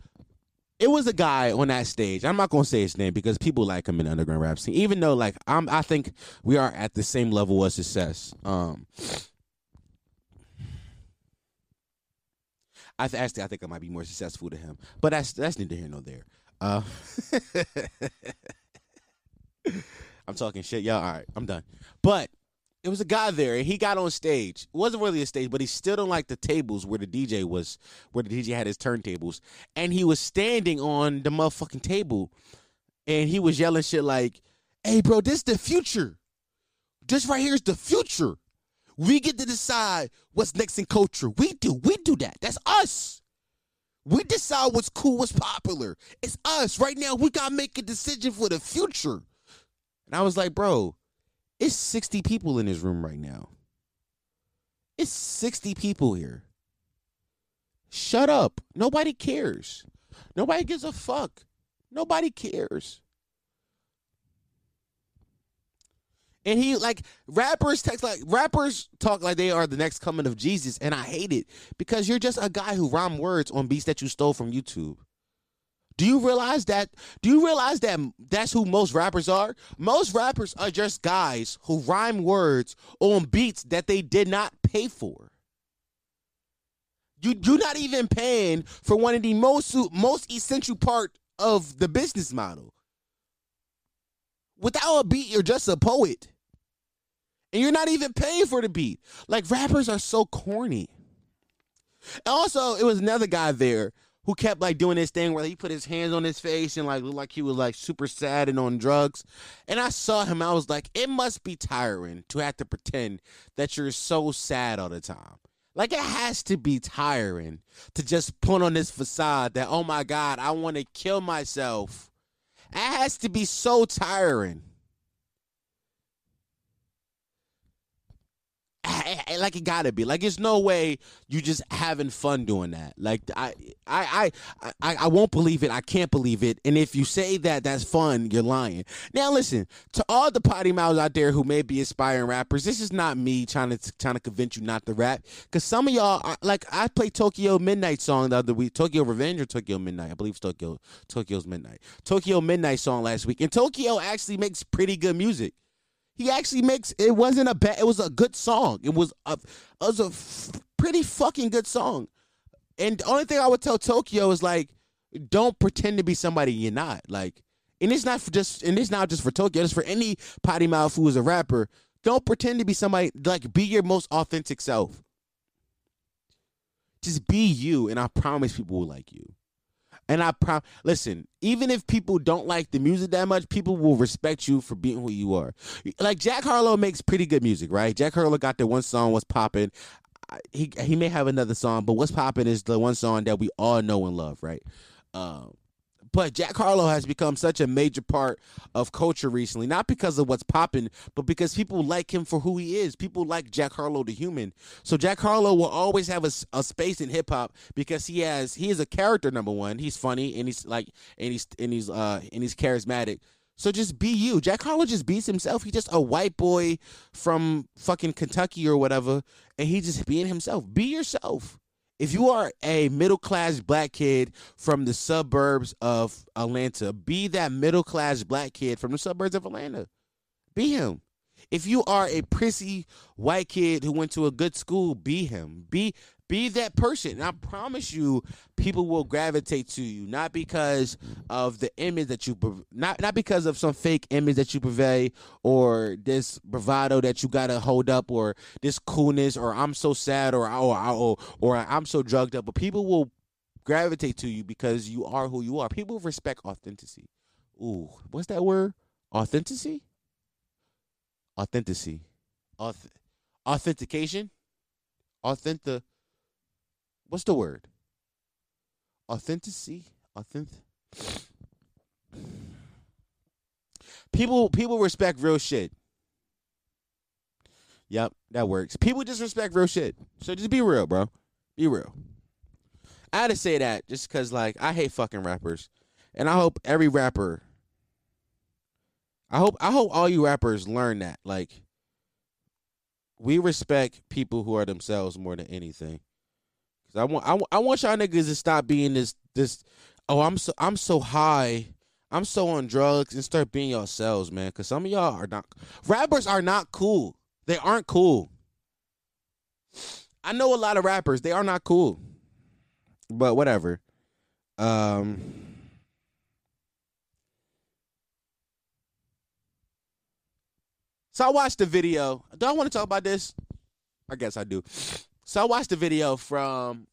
it was a guy on that stage. I'm not gonna say his name because people like him in the underground rap scene. Even though, like, I'm, I think we are at the same level of success. Um, I th- actually I think I might be more successful to him, but that's that's neither here nor there. Uh, I'm talking shit, y'all. All right, I'm done. But it was a guy there, and he got on stage. It wasn't really a stage, but he stood on like the tables where the DJ was, where the DJ had his turntables, and he was standing on the motherfucking table, and he was yelling shit like, "Hey, bro, this the future. This right here is the future. We get to decide what's next in culture. We do. We do that. That's us." We decide what's cool, what's popular. It's us. Right now, we gotta make a decision for the future. And I was like, bro, it's 60 people in this room right now. It's 60 people here. Shut up. Nobody cares. Nobody gives a fuck. Nobody cares. And he like rappers text like rappers talk like they are the next coming of Jesus, and I hate it because you're just a guy who rhyme words on beats that you stole from YouTube. Do you realize that? Do you realize that that's who most rappers are? Most rappers are just guys who rhyme words on beats that they did not pay for. You you're not even paying for one of the most most essential part of the business model. Without a beat, you're just a poet. And you're not even paying for the beat. Like rappers are so corny. And also, it was another guy there who kept like doing this thing where he put his hands on his face and like looked like he was like super sad and on drugs. And I saw him, I was like, it must be tiring to have to pretend that you're so sad all the time. Like it has to be tiring to just put on this facade that, oh my God, I want to kill myself. It has to be so tiring. I- I- like it gotta be. Like there's no way you just having fun doing that. Like I, I i i i won't believe it. I can't believe it. And if you say that that's fun you're lying. Now listen to all the potty mouths out there who may be aspiring rappers this is not me trying to trying to convince you not to rap. Because some of y'all are, like i played tokyo midnight song the other week. Tokyo revenge or tokyo midnight? I believe it's tokyo tokyo's midnight. Tokyo midnight song last week. And tokyo actually makes pretty good music he actually makes it wasn't a bad it was a good song. It was a it was a f- pretty fucking good song. And the only thing i would tell tokyo is like don't pretend to be somebody you're not. Like and it's not for just and it's not just for tokyo it's for any potty mouth who is a rapper. Don't pretend to be somebody like be your most authentic self. Just be you and i promise people will like you and I prom listen, even if people don't like the music that much, people will respect you for being who you are. Like Jack Harlow makes pretty good music, right? Jack Harlow got the one song What's popping. He he may have another song, but What's popping is the one song that we all know and love, right? Um but Jack Harlow has become such a major part of culture recently, not because of what's popping, but because people like him for who he is. People like Jack Harlow the human. So Jack Harlow will always have a, a space in hip hop because he has he is a character number one. He's funny and he's like and he's and he's uh and he's charismatic. So just be you. Jack Harlow just beats himself. He's just a white boy from fucking Kentucky or whatever, and he just being himself. Be yourself. If you are a middle class black kid from the suburbs of Atlanta, be that middle class black kid from the suburbs of Atlanta. Be him. If you are a prissy white kid who went to a good school, be him. Be be that person. And I promise you, people will gravitate to you, not because of the image that you not not because of some fake image that you purvey or this bravado that you gotta hold up or this coolness or I'm so sad or or or, or I'm so drugged up. But people will gravitate to you because you are who you are. People respect authenticity. Ooh, what's that word? Authenticity? Authenticity. Auth- authentication? Authentic. What's the word? Authenticity? Authentic. People people respect real shit. Yep, that works. People just respect real shit. So just be real, bro. Be real. I had to say that just because, like, I hate fucking rappers, and I hope every rapper. I hope I hope all you rappers learn that, like, we respect people who are themselves more than anything. I want I, I want y'all niggas to stop being this this. Oh, I'm so I'm so high. I'm so on drugs and start being yourselves, man. Cause some of y'all are not rappers are not cool. They aren't cool. I know a lot of rappers. They are not cool. But whatever. Um So I watched the video. Do I want to talk about this? I guess I do. So I watched the video from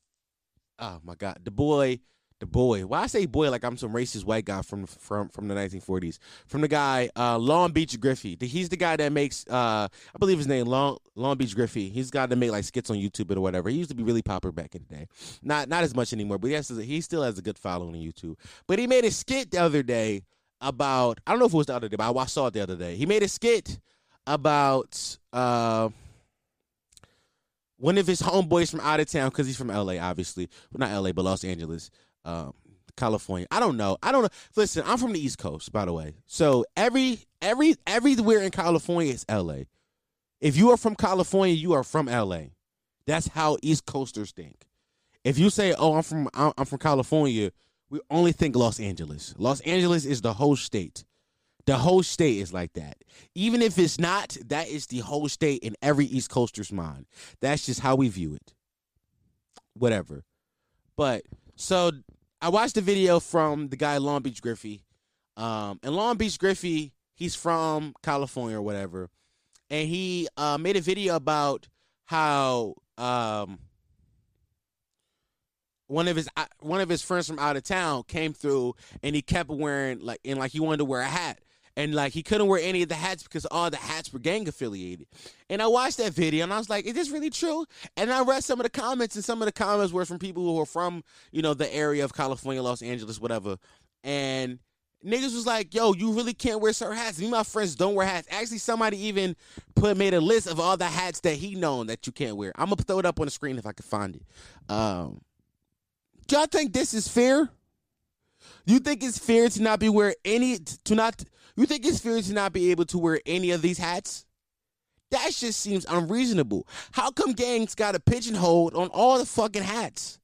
oh my god, the boy, the boy. Why I say boy like I'm some racist white guy from from from the 1940s. From the guy uh, Long Beach Griffy. He's the guy that makes uh, I believe his name Long Long Beach Griffy. He's the guy that make like skits on YouTube or whatever. He used to be really popular back in the day. Not not as much anymore, but he has he still has a good following on YouTube. But he made a skit the other day about I don't know if it was the other day, but I saw it the other day. He made a skit about uh one of his homeboys from out of town because he's from LA, obviously. Not LA, but Los Angeles, um, California. I don't know. I don't know. Listen, I'm from the East Coast, by the way. So every every everywhere in California is LA. If you are from California, you are from LA. That's how East Coasters think. If you say, "Oh, I'm from I'm I'm from California," we only think Los Angeles. Los Angeles is the whole state. The whole state is like that. Even if it's not, that is the whole state in every East Coaster's mind. That's just how we view it. Whatever. But so I watched the video from the guy Long Beach Griffy. Um, and Long Beach Griffy, he's from California or whatever. And he uh, made a video about how um, one of his uh, one of his friends from out of town came through and he kept wearing like and like he wanted to wear a hat and like he couldn't wear any of the hats because all the hats were gang affiliated. And I watched that video and I was like, is this really true? And I read some of the comments and some of the comments were from people who were from, you know, the area of California, Los Angeles, whatever. And niggas was like, yo, you really can't wear certain hats. Me my friends don't wear hats. Actually, somebody even put made a list of all the hats that he known that you can't wear. I'm gonna throw it up on the screen if I can find it. Um do y'all think this is fair? You think it's fair to not be wear any to not you think it's fair to not be able to wear any of these hats? That just seems unreasonable. How come gangs got a pigeonhole on all the fucking hats?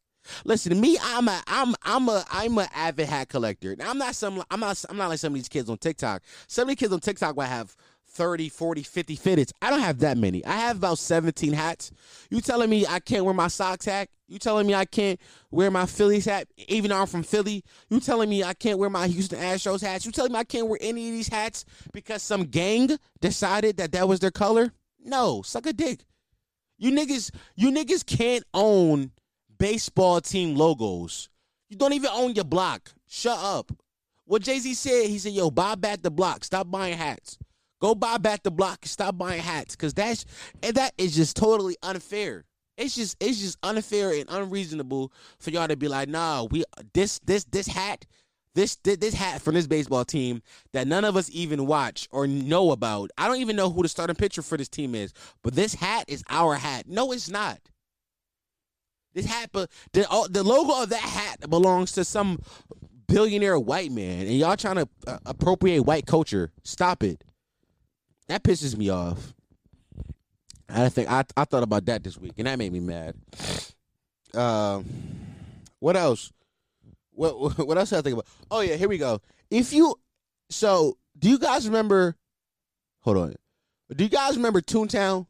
Listen to me. I'm a I'm I'm a I'm a avid hat collector. Now, I'm not some I'm not I'm not like some of these kids on TikTok. Some of these kids on TikTok will have 30, 40, 50 fitteds. I don't have that many. I have about 17 hats. You telling me I can't wear my Sox hat? You telling me I can't wear my Phillies hat, even though I'm from Philly? You telling me I can't wear my Houston Astros hats? You telling me I can't wear any of these hats because some gang decided that that was their color? No, suck a dick. You niggas, you niggas can't own baseball team logos. You don't even own your block. Shut up. What Jay Z said, he said, "Yo, buy back the block. Stop buying hats. Go buy back the block. and Stop buying hats, cause that's and that is just totally unfair. It's just it's just unfair and unreasonable for y'all to be like, nah, we this this this hat." This, this hat from this baseball team that none of us even watch or know about. I don't even know who the starting pitcher for this team is, but this hat is our hat. No, it's not. This hat, but the the logo of that hat belongs to some billionaire white man, and y'all trying to uh, appropriate white culture. Stop it. That pisses me off. I think I I thought about that this week, and that made me mad. Um, what else? What what else did I think about? Oh yeah, here we go. If you so, do you guys remember? Hold on. Do you guys remember Toontown?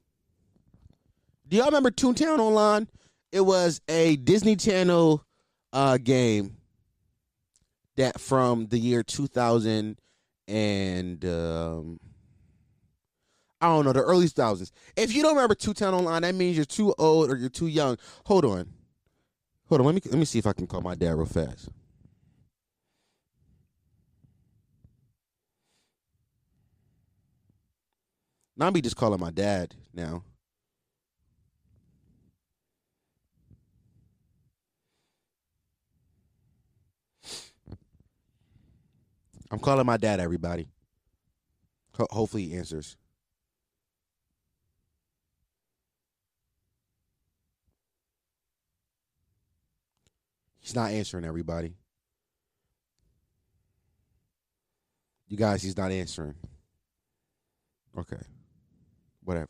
Do y'all remember Toontown online? It was a Disney Channel uh, game that from the year 2000 and um, I don't know the early 2000s. If you don't remember Toontown online, that means you're too old or you're too young. Hold on, hold on. Let me let me see if I can call my dad real fast. Now I'm be just calling my dad now. I'm calling my dad, everybody. Ho- hopefully he answers. He's not answering, everybody. You guys, he's not answering. Okay. Whatever.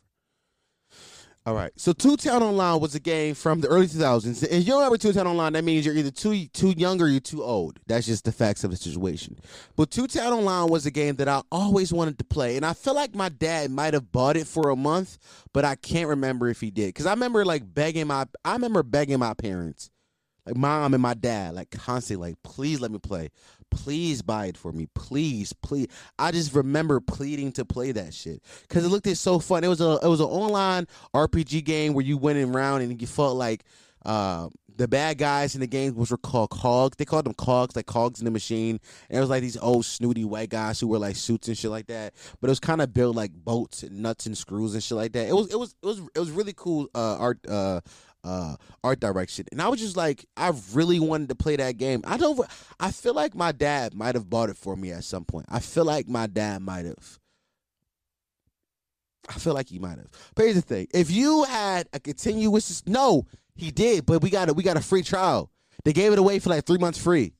All right. So Toontown Online was a game from the early 2000s. If you don't remember Toontown Online, that means you're either too too young or you're too old. That's just the facts of the situation. But Toontown Online was a game that I always wanted to play, and I feel like my dad might have bought it for a month, but I can't remember if he did. Because I remember like begging my, I remember begging my parents, like mom and my dad, like constantly, like please let me play, please buy it for me. Please, please. I just remember pleading to play that shit because it looked it so fun. It was a it was an online RPG game where you went around and you felt like uh, the bad guys in the game which were called cogs. They called them cogs, like cogs in the machine. And it was like these old snooty white guys who were like suits and shit like that. But it was kind of built like boats and nuts and screws and shit like that. It was it was it was it was really cool uh, art uh, uh, art direction. And I was just like, I really wanted to play that game. I don't. I feel like my dad might have bought it for me at some point. I feel like my dad might have. I feel like he might have. But here's the thing: if you had a continuous, no, he did, but we got a we got a free trial. They gave it away for like three months free.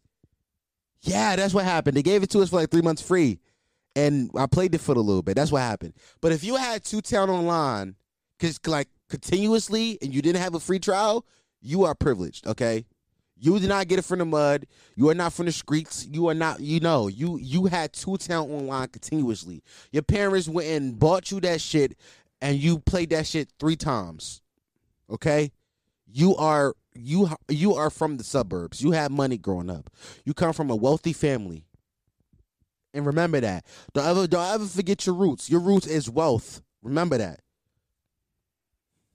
Yeah, that's what happened. They gave it to us for like three months free, and I played it for a little bit. That's what happened. But if you had Toontown Online, cause like continuously, and you didn't have a free trial, you are privileged. Okay, you did not get it from the mud. You are not from the streets. You are not. You know. You you had Toontown Online continuously. Your parents went and bought you that shit, and you played that shit three times. Okay, you are you you are from the suburbs. You had money growing up. You come from a wealthy family. And remember that. Don't ever don't ever forget your roots. Your roots is wealth. Remember that.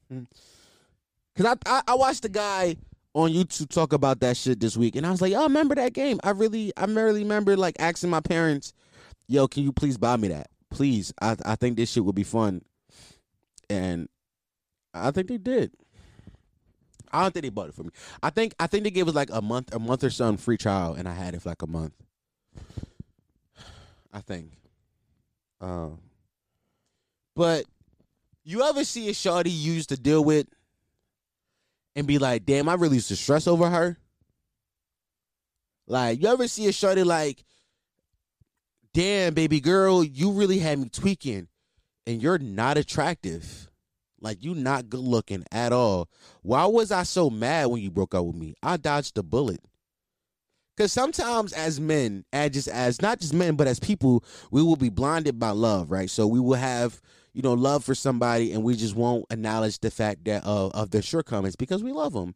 Cause I, I I watched the guy on YouTube talk about that shit this week, and I was like, oh, I remember that game. I really I really remember like asking my parents, "Yo, can you please buy me that, please? I I think this shit would be fun." And I think they did. I don't think they bought it for me. I think I think they gave us like a month a month or so free trial, and I had it for like a month. I think. Um, but you ever see a shawty you used to deal with and be like, damn, I really used to stress over her? Like, you ever see a shawty like, damn, baby girl, you really had me tweaking and you're not attractive. Like, you not good looking at all. Why was I so mad when you broke up with me? I dodged the bullet. Because sometimes as men, and just as not just men, but as people, we will be blinded by love, right? So we will have, you know, love for somebody and we just won't acknowledge the fact that uh, of their shortcomings because we love them.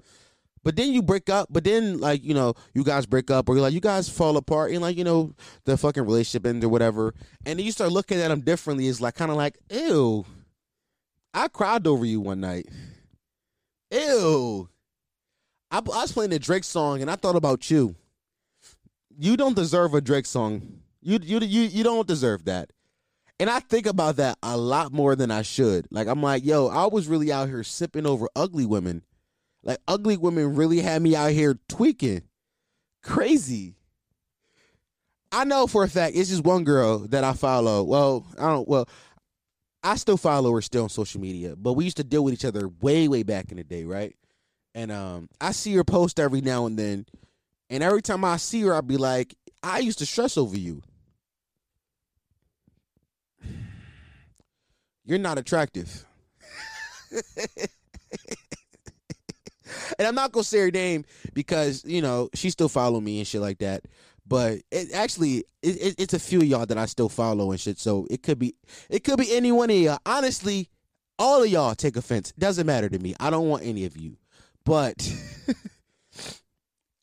But then you break up, but then like, you know, you guys break up or you're like, you guys fall apart and like, you know, the fucking relationship end or whatever. And then you start looking at them differently. It's like kind of like, ew, I cried over you one night. Ew. I, I was playing the Drake song and I thought about you you don't deserve a Drake song. You you you you don't deserve that. And I think about that a lot more than I should. Like I'm like, yo, I was really out here sipping over ugly women. Like ugly women really had me out here tweaking. Crazy. I know for a fact it's just one girl that I follow. Well, I don't well, I still follow her still on social media, but we used to deal with each other way, way back in the day, right? And um I see her post every now and then and every time I see her, I'll be like, I used to stress over you. You're not attractive. and I'm not gonna say her name because you know she still follow me and shit like that. But it actually it, it, it's a few y'all that I still follow and shit. So it could be it could be any one of y'all. Honestly, all of y'all take offense. Doesn't matter to me. I don't want any of you. But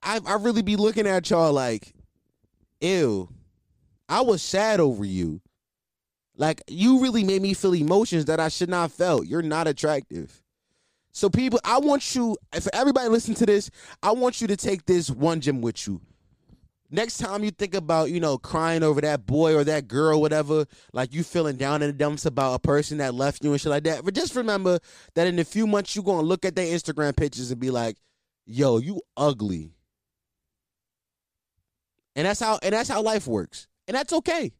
I I really be looking at y'all like, ew. I was sad over you. Like you really made me feel emotions that I should not felt. You're not attractive. So people, I want you for everybody listen to this, I want you to take this one gym with you. Next time you think about, you know, crying over that boy or that girl, whatever, like you feeling down in the dumps about a person that left you and shit like that. But just remember that in a few months you're gonna look at their Instagram pictures and be like, yo, you ugly. And that's how and that's how life works. And that's okay.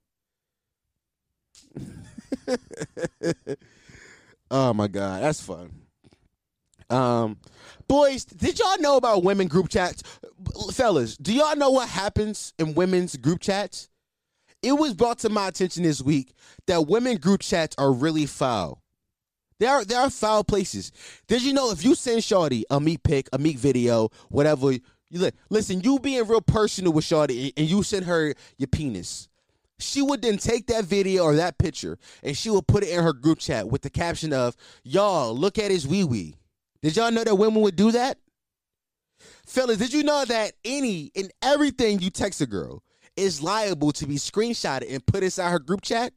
oh my god, that's fun. Um boys, did y'all know about women group chats? Fellas, do y'all know what happens in women's group chats? It was brought to my attention this week that women group chats are really foul. They are they are foul places. Did you know if you send Shorty a meat pic, a meat video, whatever, you li- listen, you being real personal with Shorty and you send her your penis. She would then take that video or that picture and she would put it in her group chat with the caption of, Y'all, look at his wee wee. Did y'all know that women would do that? Fellas, did you know that any and everything you text a girl, is liable to be screenshotted and put inside her group chat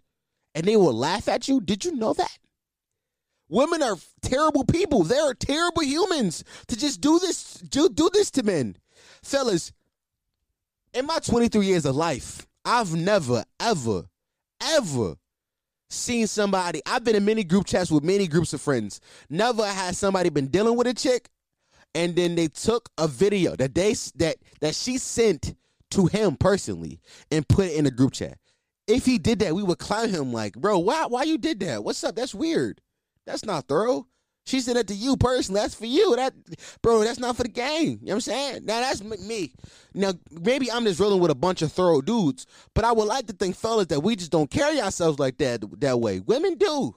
and they will laugh at you. Did you know that? Women are terrible people. They are terrible humans to just do this, do, do this to men. Fellas, in my 23 years of life, I've never, ever, ever seen somebody. I've been in many group chats with many groups of friends. Never has somebody been dealing with a chick, and then they took a video that they that that she sent to him personally and put it in a group chat. If he did that, we would clown him like, bro, why why you did that? What's up? That's weird. That's not thorough. She sent it to you personally. That's for you. That, bro, that's not for the game. You know what I'm saying? Now that's me. Now maybe I'm just rolling with a bunch of thorough dudes, but I would like to think, fellas, that we just don't carry ourselves like that that way. Women do.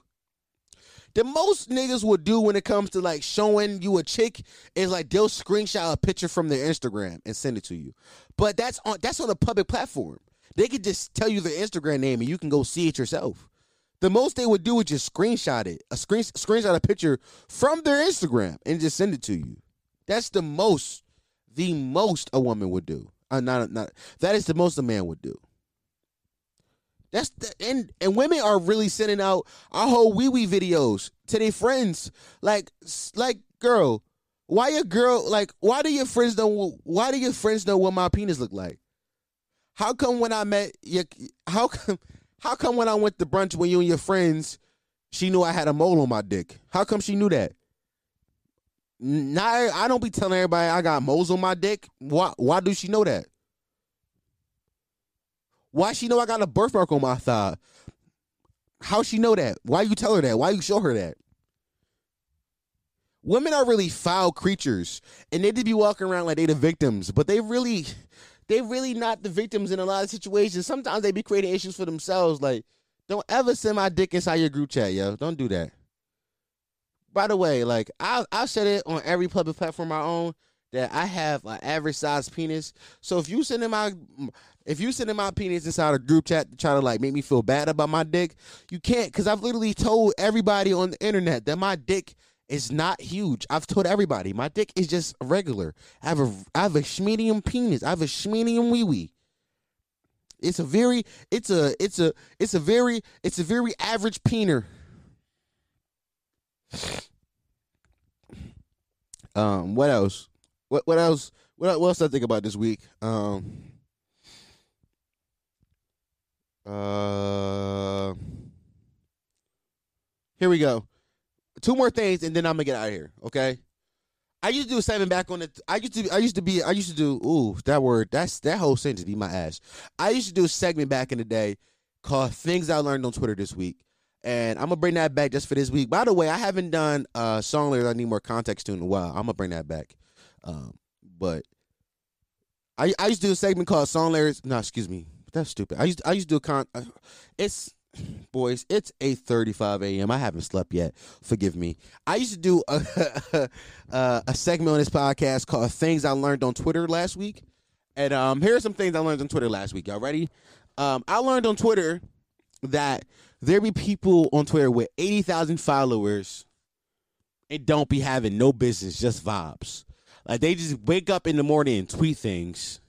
The most niggas would do when it comes to like showing you a chick is like they'll screenshot a picture from their Instagram and send it to you. But that's on that's on a public platform. They could just tell you their Instagram name and you can go see it yourself. The most they would do is just screenshot it, a screen screenshot a picture from their Instagram and just send it to you. That's the most, the most a woman would do. Uh, not not that is the most a man would do. That's the, and and women are really sending out our whole wee wee videos to their friends. Like like girl, why your girl like why do your friends know why do your friends know what my penis look like? How come when I met your how come how come when I went to brunch with you and your friends, she knew I had a mole on my dick? How come she knew that? Now I don't be telling everybody I got moles on my dick. Why why do she know that? Why she know I got a birthmark on my thigh? How she know that? Why you tell her that? Why you show her that? Women are really foul creatures, and they just be walking around like they the victims, but they really, they really not the victims in a lot of situations. Sometimes they be creating issues for themselves. Like, don't ever send my dick inside your group chat, yo. Don't do that. By the way, like I I said it on every public platform I own that I have an average size penis. So if you sending my if you sending my penis inside a group chat to try to like make me feel bad about my dick, you can't because I've literally told everybody on the internet that my dick is not huge. I've told everybody my dick is just regular. I have a I have a schmedium penis. I have a schmedium wee wee. It's a very it's a it's a it's a very it's a very average peener. Um, what else? What what else? What what else I think about this week? Um, uh, here we go. Two more things, and then I'm gonna get out of here. Okay. I used to do a segment back on the. I used to. I used to be. I used to do. Ooh, that word. That's that whole sentence. Be my ass. I used to do a segment back in the day called "Things I Learned on Twitter This Week," and I'm gonna bring that back just for this week. By the way, I haven't done uh song lyrics I need more context to in a while. I'm gonna bring that back. Um, but I I used to do a segment called "Song Lyrics." No, excuse me. That's stupid. I used I used to do a con. Uh, it's boys. It's 8:35 a.m. I haven't slept yet. Forgive me. I used to do a uh, a segment on this podcast called "Things I Learned on Twitter" last week, and um, here are some things I learned on Twitter last week. Y'all ready? Um, I learned on Twitter that there be people on Twitter with 80,000 followers and don't be having no business, just vibes. Like they just wake up in the morning and tweet things.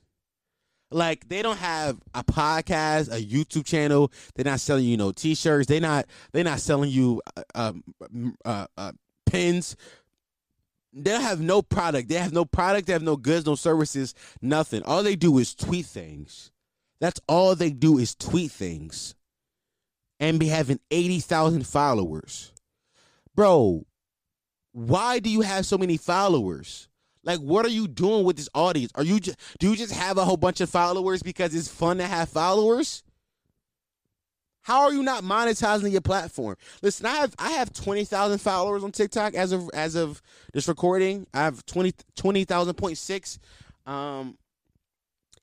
Like they don't have a podcast, a YouTube channel. They're not selling you no t-shirts. They're not they're not selling you uh, um, uh, uh, pins. They don't have no product. They have no product. They have no goods, no services, nothing. All they do is tweet things. That's all they do is tweet things and be having 80,000 followers. Bro, why do you have so many followers? Like what are you doing with this audience? Are you just do you just have a whole bunch of followers because it's fun to have followers? How are you not monetizing your platform? Listen, I have I have 20,000 followers on TikTok as of as of this recording. I have 20 20,000.6 um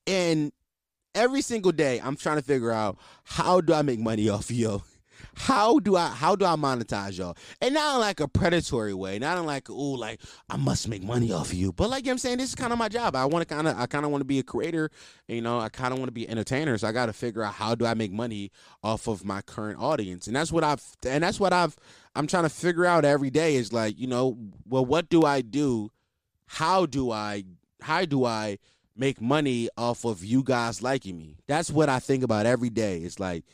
and every single day I'm trying to figure out how do I make money off of yo? How do I how do I monetize y'all? And not in like a predatory way, not in like, oh, like I must make money off of you. But like you know I'm saying, this is kind of my job. I want to kind of I kind of want to be a creator, you know, I kind of want to be an entertainer. So I got to figure out how do I make money off of my current audience. And that's what I've and that's what I've I'm trying to figure out every day is like, you know, well what do I do? How do I how do I make money off of you guys liking me. That's what I think about every day. It's like,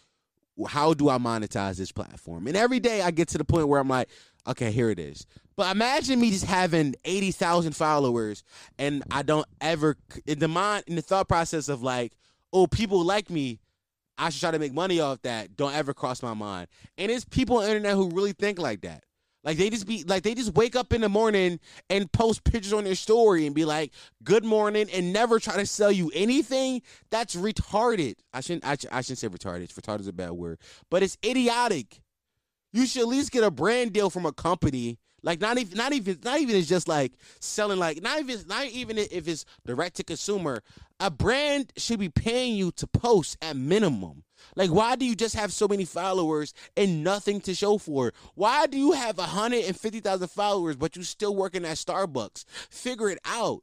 how do I monetize this platform? And every day I get to the point where I'm like, okay, here it is. But imagine me just having eighty thousand followers, and I don't ever in the mind in the thought process of like, oh, people like me. I should try to make money off that. Don't ever cross my mind. And it's people on the internet who really think like that. Like they just be like they just wake up in the morning and post pictures on their story and be like, "Good morning," and never try to sell you anything. That's retarded. I shouldn't. I, I shouldn't say retarded. Retarded is a bad word, but it's idiotic. You should at least get a brand deal from a company. Like not even not even not even it's just like selling like not even not even if it's direct to consumer. A brand should be paying you to post at minimum. Like why do you just have so many followers and nothing to show for it? Why do you have 150,000 followers but you still working at Starbucks? Figure it out.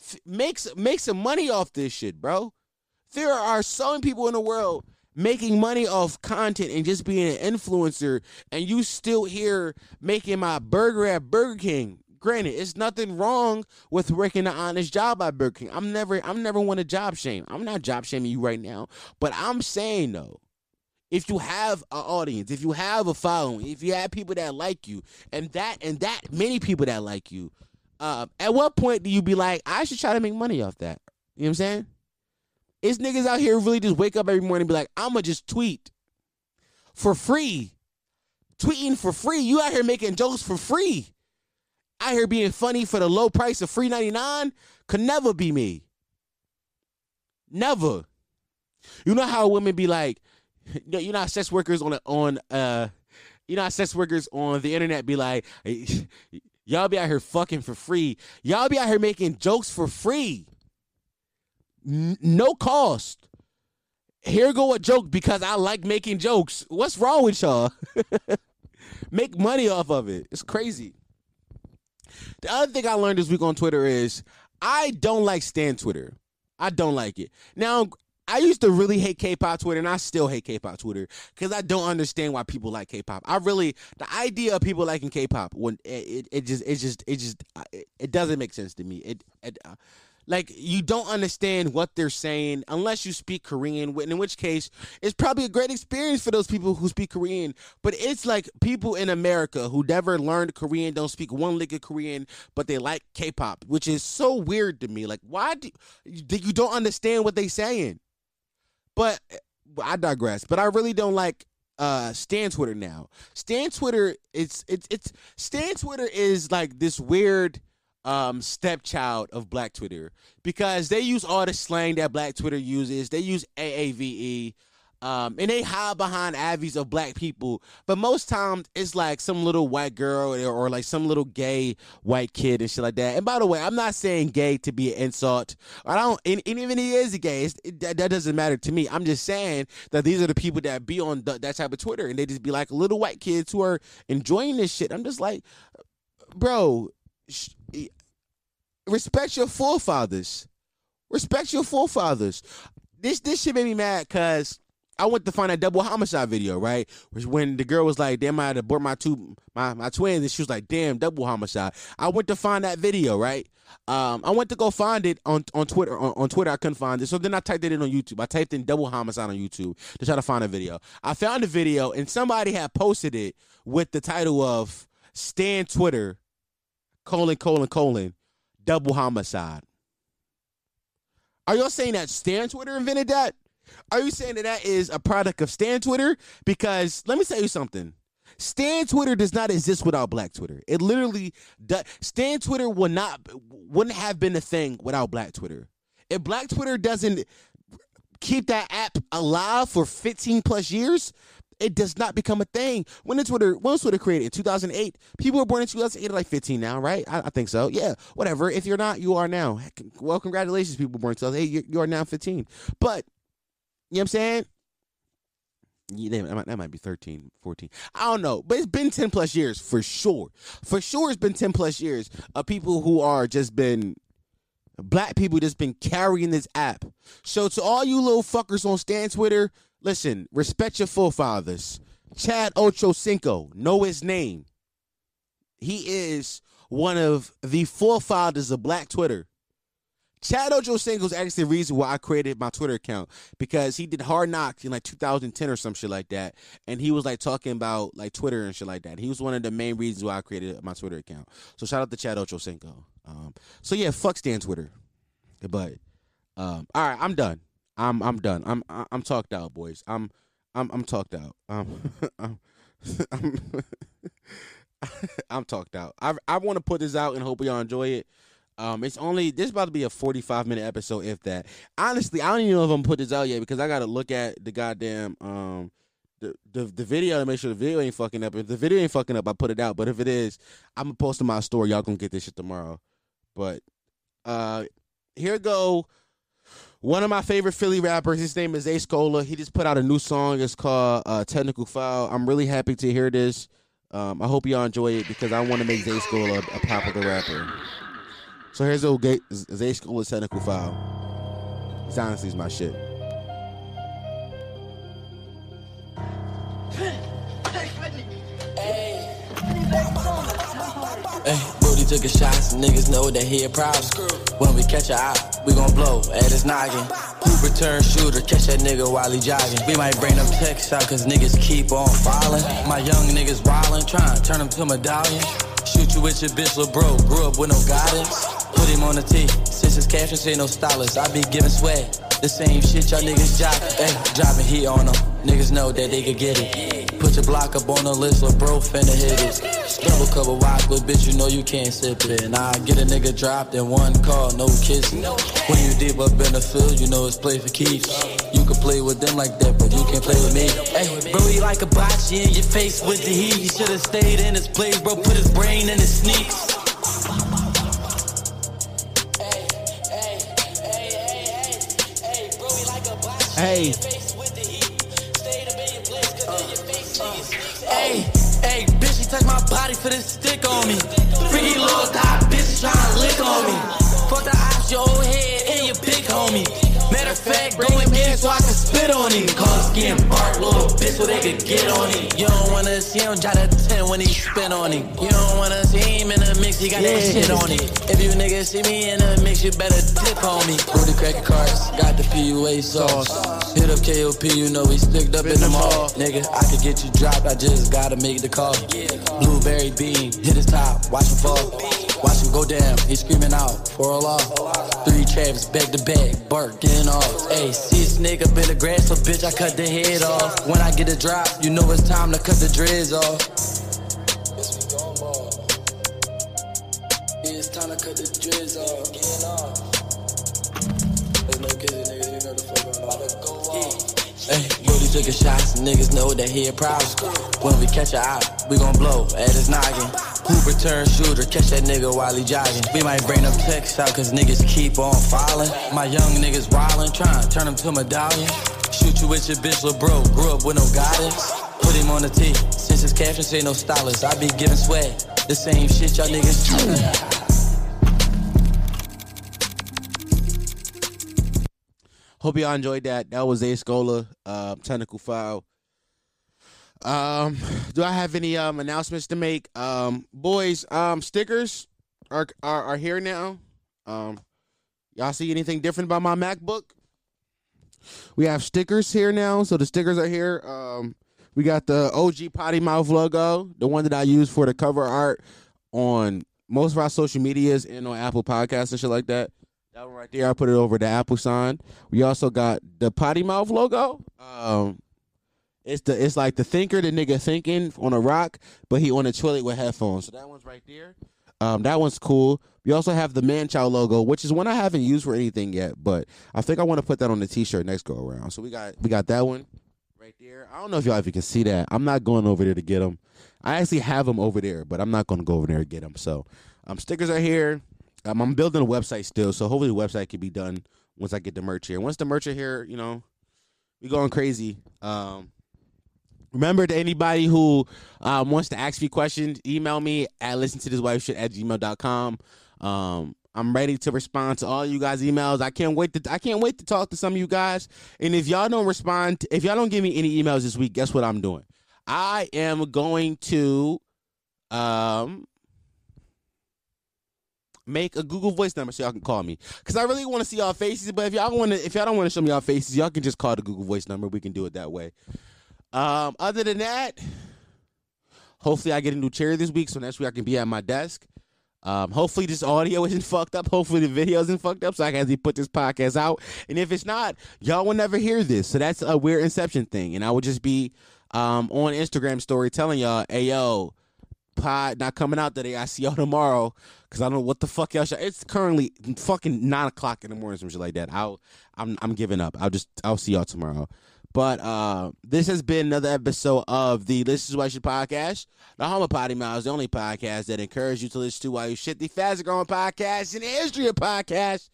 F- make make some money off this shit, bro. There are so many people in the world making money off content and just being an influencer, and you still here making my burger at Burger King. Granted, it's nothing wrong with working an honest job at Burger King. I'm never, I'm never want to job shame. I'm not job shaming you right now, but I'm saying though, if you have an audience, if you have a following, if you have people that like you, and that and that many people that like you, uh, at what point do you be like, I should try to make money off that? You know what I'm saying? It's niggas out here really just wake up every morning and be like, I'ma just tweet for free. Tweeting for free. You out here making jokes for free. Out here being funny for the low price of free 99 could never be me. Never. You know how women be like, you know, sex workers on on uh you know how sex workers on the internet be like, y'all be out here fucking for free. Y'all be out here making jokes for free. N- no cost. Here go a joke because I like making jokes. What's wrong with y'all? Make money off of it. It's crazy. The other thing I learned this week on Twitter is I don't like Stan Twitter. I don't like it. Now, I used to really hate K-pop Twitter, and I still hate K-pop Twitter because I don't understand why people like K-pop. I really the idea of people liking K-pop when it, it, it just it just it just it, it doesn't make sense to me. It, it uh, like you don't understand what they're saying unless you speak Korean. In which case, it's probably a great experience for those people who speak Korean. But it's like people in America who never learned Korean, don't speak one lick of Korean, but they like K-pop, which is so weird to me. Like, why do you don't understand what they're saying? But I digress. But I really don't like uh Stan Twitter now. Stan Twitter it's it's it's Stan Twitter is like this weird um stepchild of black Twitter because they use all the slang that black Twitter uses. They use AAVE. Um, and they hide behind avies of black people, but most times it's like some little white girl or, or like some little gay white kid and shit like that. And by the way, I'm not saying gay to be an insult. I don't, and, and even he is gay, it, that, that doesn't matter to me. I'm just saying that these are the people that be on the, that type of Twitter, and they just be like little white kids who are enjoying this shit. I'm just like, bro, sh- respect your forefathers. Respect your forefathers. This this shit made me mad because I went to find that double homicide video, right? Which when the girl was like, "Damn, I had to abort my two my my twins," and she was like, "Damn, double homicide." I went to find that video, right? Um, I went to go find it on on Twitter. On, on Twitter, I couldn't find it, so then I typed it in on YouTube. I typed in double homicide on YouTube to try to find a video. I found a video, and somebody had posted it with the title of "Stan Twitter colon colon colon double homicide." Are y'all saying that Stan Twitter invented that? Are you saying that that is a product of Stan Twitter? Because let me tell you something. Stan Twitter does not exist without Black Twitter. It literally does. Stan Twitter would not wouldn't have been a thing without Black Twitter. If Black Twitter doesn't keep that app alive for 15 plus years, it does not become a thing. When the Twitter when was Twitter created in 2008? People were born in 2008, like 15 now, right? I, I think so. Yeah, whatever. If you're not, you are now. Well, congratulations, people born in 2008. You, you are now 15. But you know what I'm saying? Yeah, that, might, that might be 13, 14. I don't know. But it's been 10 plus years for sure. For sure, it's been 10 plus years of people who are just been black people just been carrying this app. So to all you little fuckers on Stan Twitter, listen, respect your forefathers. Chad Ochocinco, know his name. He is one of the forefathers of black Twitter. Chad Ochocinco is actually the reason why I created my Twitter account because he did Hard Knocks in like 2010 or some shit like that, and he was like talking about like Twitter and shit like that. He was one of the main reasons why I created my Twitter account. So shout out to Chad Ochocinco. Um, so yeah, fuck Stan Twitter, but um, all right, I'm done. I'm I'm done. I'm I'm talked out, boys. I'm I'm I'm talked out. Um, I'm I'm, I'm talked out. I I want to put this out and hope y'all enjoy it. Um, it's only this is about to be a 45 minute episode, if that. Honestly, I don't even know if I'm put this out yet because I gotta look at the goddamn um the, the the video to make sure the video ain't fucking up. If the video ain't fucking up, I put it out. But if it is, I'm gonna post in my story. Y'all gonna get this shit tomorrow. But uh here go one of my favorite Philly rappers. His name is A Scola. He just put out a new song. It's called uh, Technical Foul. I'm really happy to hear this. Um, I hope y'all enjoy it because I want to make Zay Scola a, a popular rapper. So here's old Ga- Zay Technical Foul. This honestly is my shit. Hey, Booty took a shot, niggas know that he a problem. When we catch a eye, we gon' blow at his noggin. Who return shooter, catch that nigga while he jogging. We might bring them texts out, cause niggas keep on falling. My young niggas wildin', tryin' turn them to medallion. Shoot you with your bitch, lil' bro, grew up with no guidance. Put him on the tee, since his cash and say no stylist. I be giving swag, the same shit y'all niggas jock. Hey, dropping heat on them, niggas know that they could get it. Put your block up on the list, lil' bro, finna hit it. Double cover watch, but bitch, you know you can't sip it. And I get a nigga dropped in one call, no kissing. When you deep up in the field, you know it's play for keeps. You can play with them like that, but you can't play with me. Hey, bro, he like a bocce in your face with the heat. He should've stayed in his place, bro, put his brain in his sneaks. Hey, Hey, hey, bitch, he touch my body for this stick on me. Freaky little thot bitch tryna lick on me. Fuck the ops, your old head and your big homie. Matter of fact, go and get it so I can spit on him. Call skin bark, little bitch, so they could get on him. You don't wanna see him jot a 10 when he spit on him. You don't wanna see him in the mix, he got that shit on him. If you niggas see me in the mix, you better dip on me. Booty cracker cards, got the PUA sauce. Hit up KOP, you know we sticked up in the mall. Nigga, I could get you dropped, I just gotta make the call. Blueberry beam, hit his top, watch him fall. Watch him go down, he screaming out for a law. Three traps back to back, barking off. Hey, see this nigga in the grass, so bitch, I cut the head off. When I get a drop, you know it's time to cut the dreads off. It's time to cut the dreads off. Getting off. There's no kidding, nigga. You know the fuck I'm about to go off. Hey, Booty took a shot, niggas know that he a problem. When we catch a eye, we gon' blow at his noggin. Who return shooter, catch that nigga while he jogging. We might bring them texts out, cause niggas keep on falling. My young niggas wildin', tryin' turn them to medallion. Shoot you with your bitch, lil' bro, grew up with no guidance. Put him on the tee, since his caption say no stylist. I be giving swag, the same shit y'all niggas. hope y'all enjoyed that. That was A Scola, uh, Technical Foul. Um, do I have any um announcements to make? Um, boys, um, stickers are are, are here now. Um, y'all see anything different about my MacBook? We have stickers here now, so the stickers are here. Um, we got the OG Potty Mouth logo, the one that I use for the cover art on most of our social medias and on Apple Podcasts and shit like that. That one right there, I put it over the Apple sign. We also got the Potty Mouth logo. Um, it's the it's like the thinker, the nigga thinking on a rock, but he on a toilet with headphones. So that one's right there. Um, that one's cool. We also have the Man Chow logo, which is one I haven't used for anything yet, but I think I want to put that on the T-shirt next go around. So we got we got that one right there. I don't know if y'all if you can see that. I'm not going over there to get them. I actually have them over there, but I'm not going to go over there and get them. So um, stickers are here. Um, I'm building a website still, so hopefully the website can be done once I get the merch here. Once the merch are here, you know, we going crazy. Um, remember to anybody who um, wants to ask me questions, email me at listen to this wife shit at gmail.com. Um, I'm ready to respond to all you guys' emails. I can't wait to I can't wait to talk to some of you guys. And if y'all don't respond, if y'all don't give me any emails this week, guess what I'm doing? I am going to um make a Google Voice number so y'all can call me. Cause I really want to see y'all faces. But if y'all want to, if y'all don't want to show me y'all faces, y'all can just call the Google Voice number. We can do it that way. Um, other than that, hopefully I get a new chair this week, so next week I can be at my desk. Um, hopefully this audio isn't fucked up. Hopefully the video isn't fucked up, so I can actually put this podcast out. And if it's not, y'all will never hear this. So that's a weird Inception thing. And I will just be um on Instagram story telling y'all, "Hey yo, pod not coming out today. I see y'all tomorrow." Cause I don't know what the fuck y'all. Should. It's currently fucking nine o'clock in the morning, some shit like that. I'll, I'm, I'm giving up. I'll just, I'll see y'all tomorrow. But uh, this has been another episode of the This Is Why You Should podcast. The Home of Potty Mouth, the only podcast that encourages you to listen to while you shit the fastest growing podcast in the history of podcasts.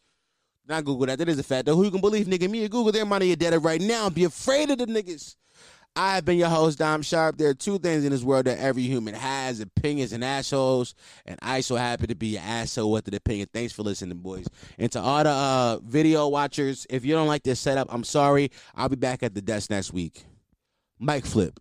Not Google that. That is a fact. Though who you can believe, nigga? Me or Google, their money are dead right now. Be afraid of the niggas. I have been your host, Dom Sharpe. There are two things in this world that every human has opinions and assholes. And I so happy to be an asshole with an opinion. Thanks for listening, boys. And to all the uh, video watchers, if you don't like this setup, I'm sorry. I'll be back at the desk next week. Mike Flip.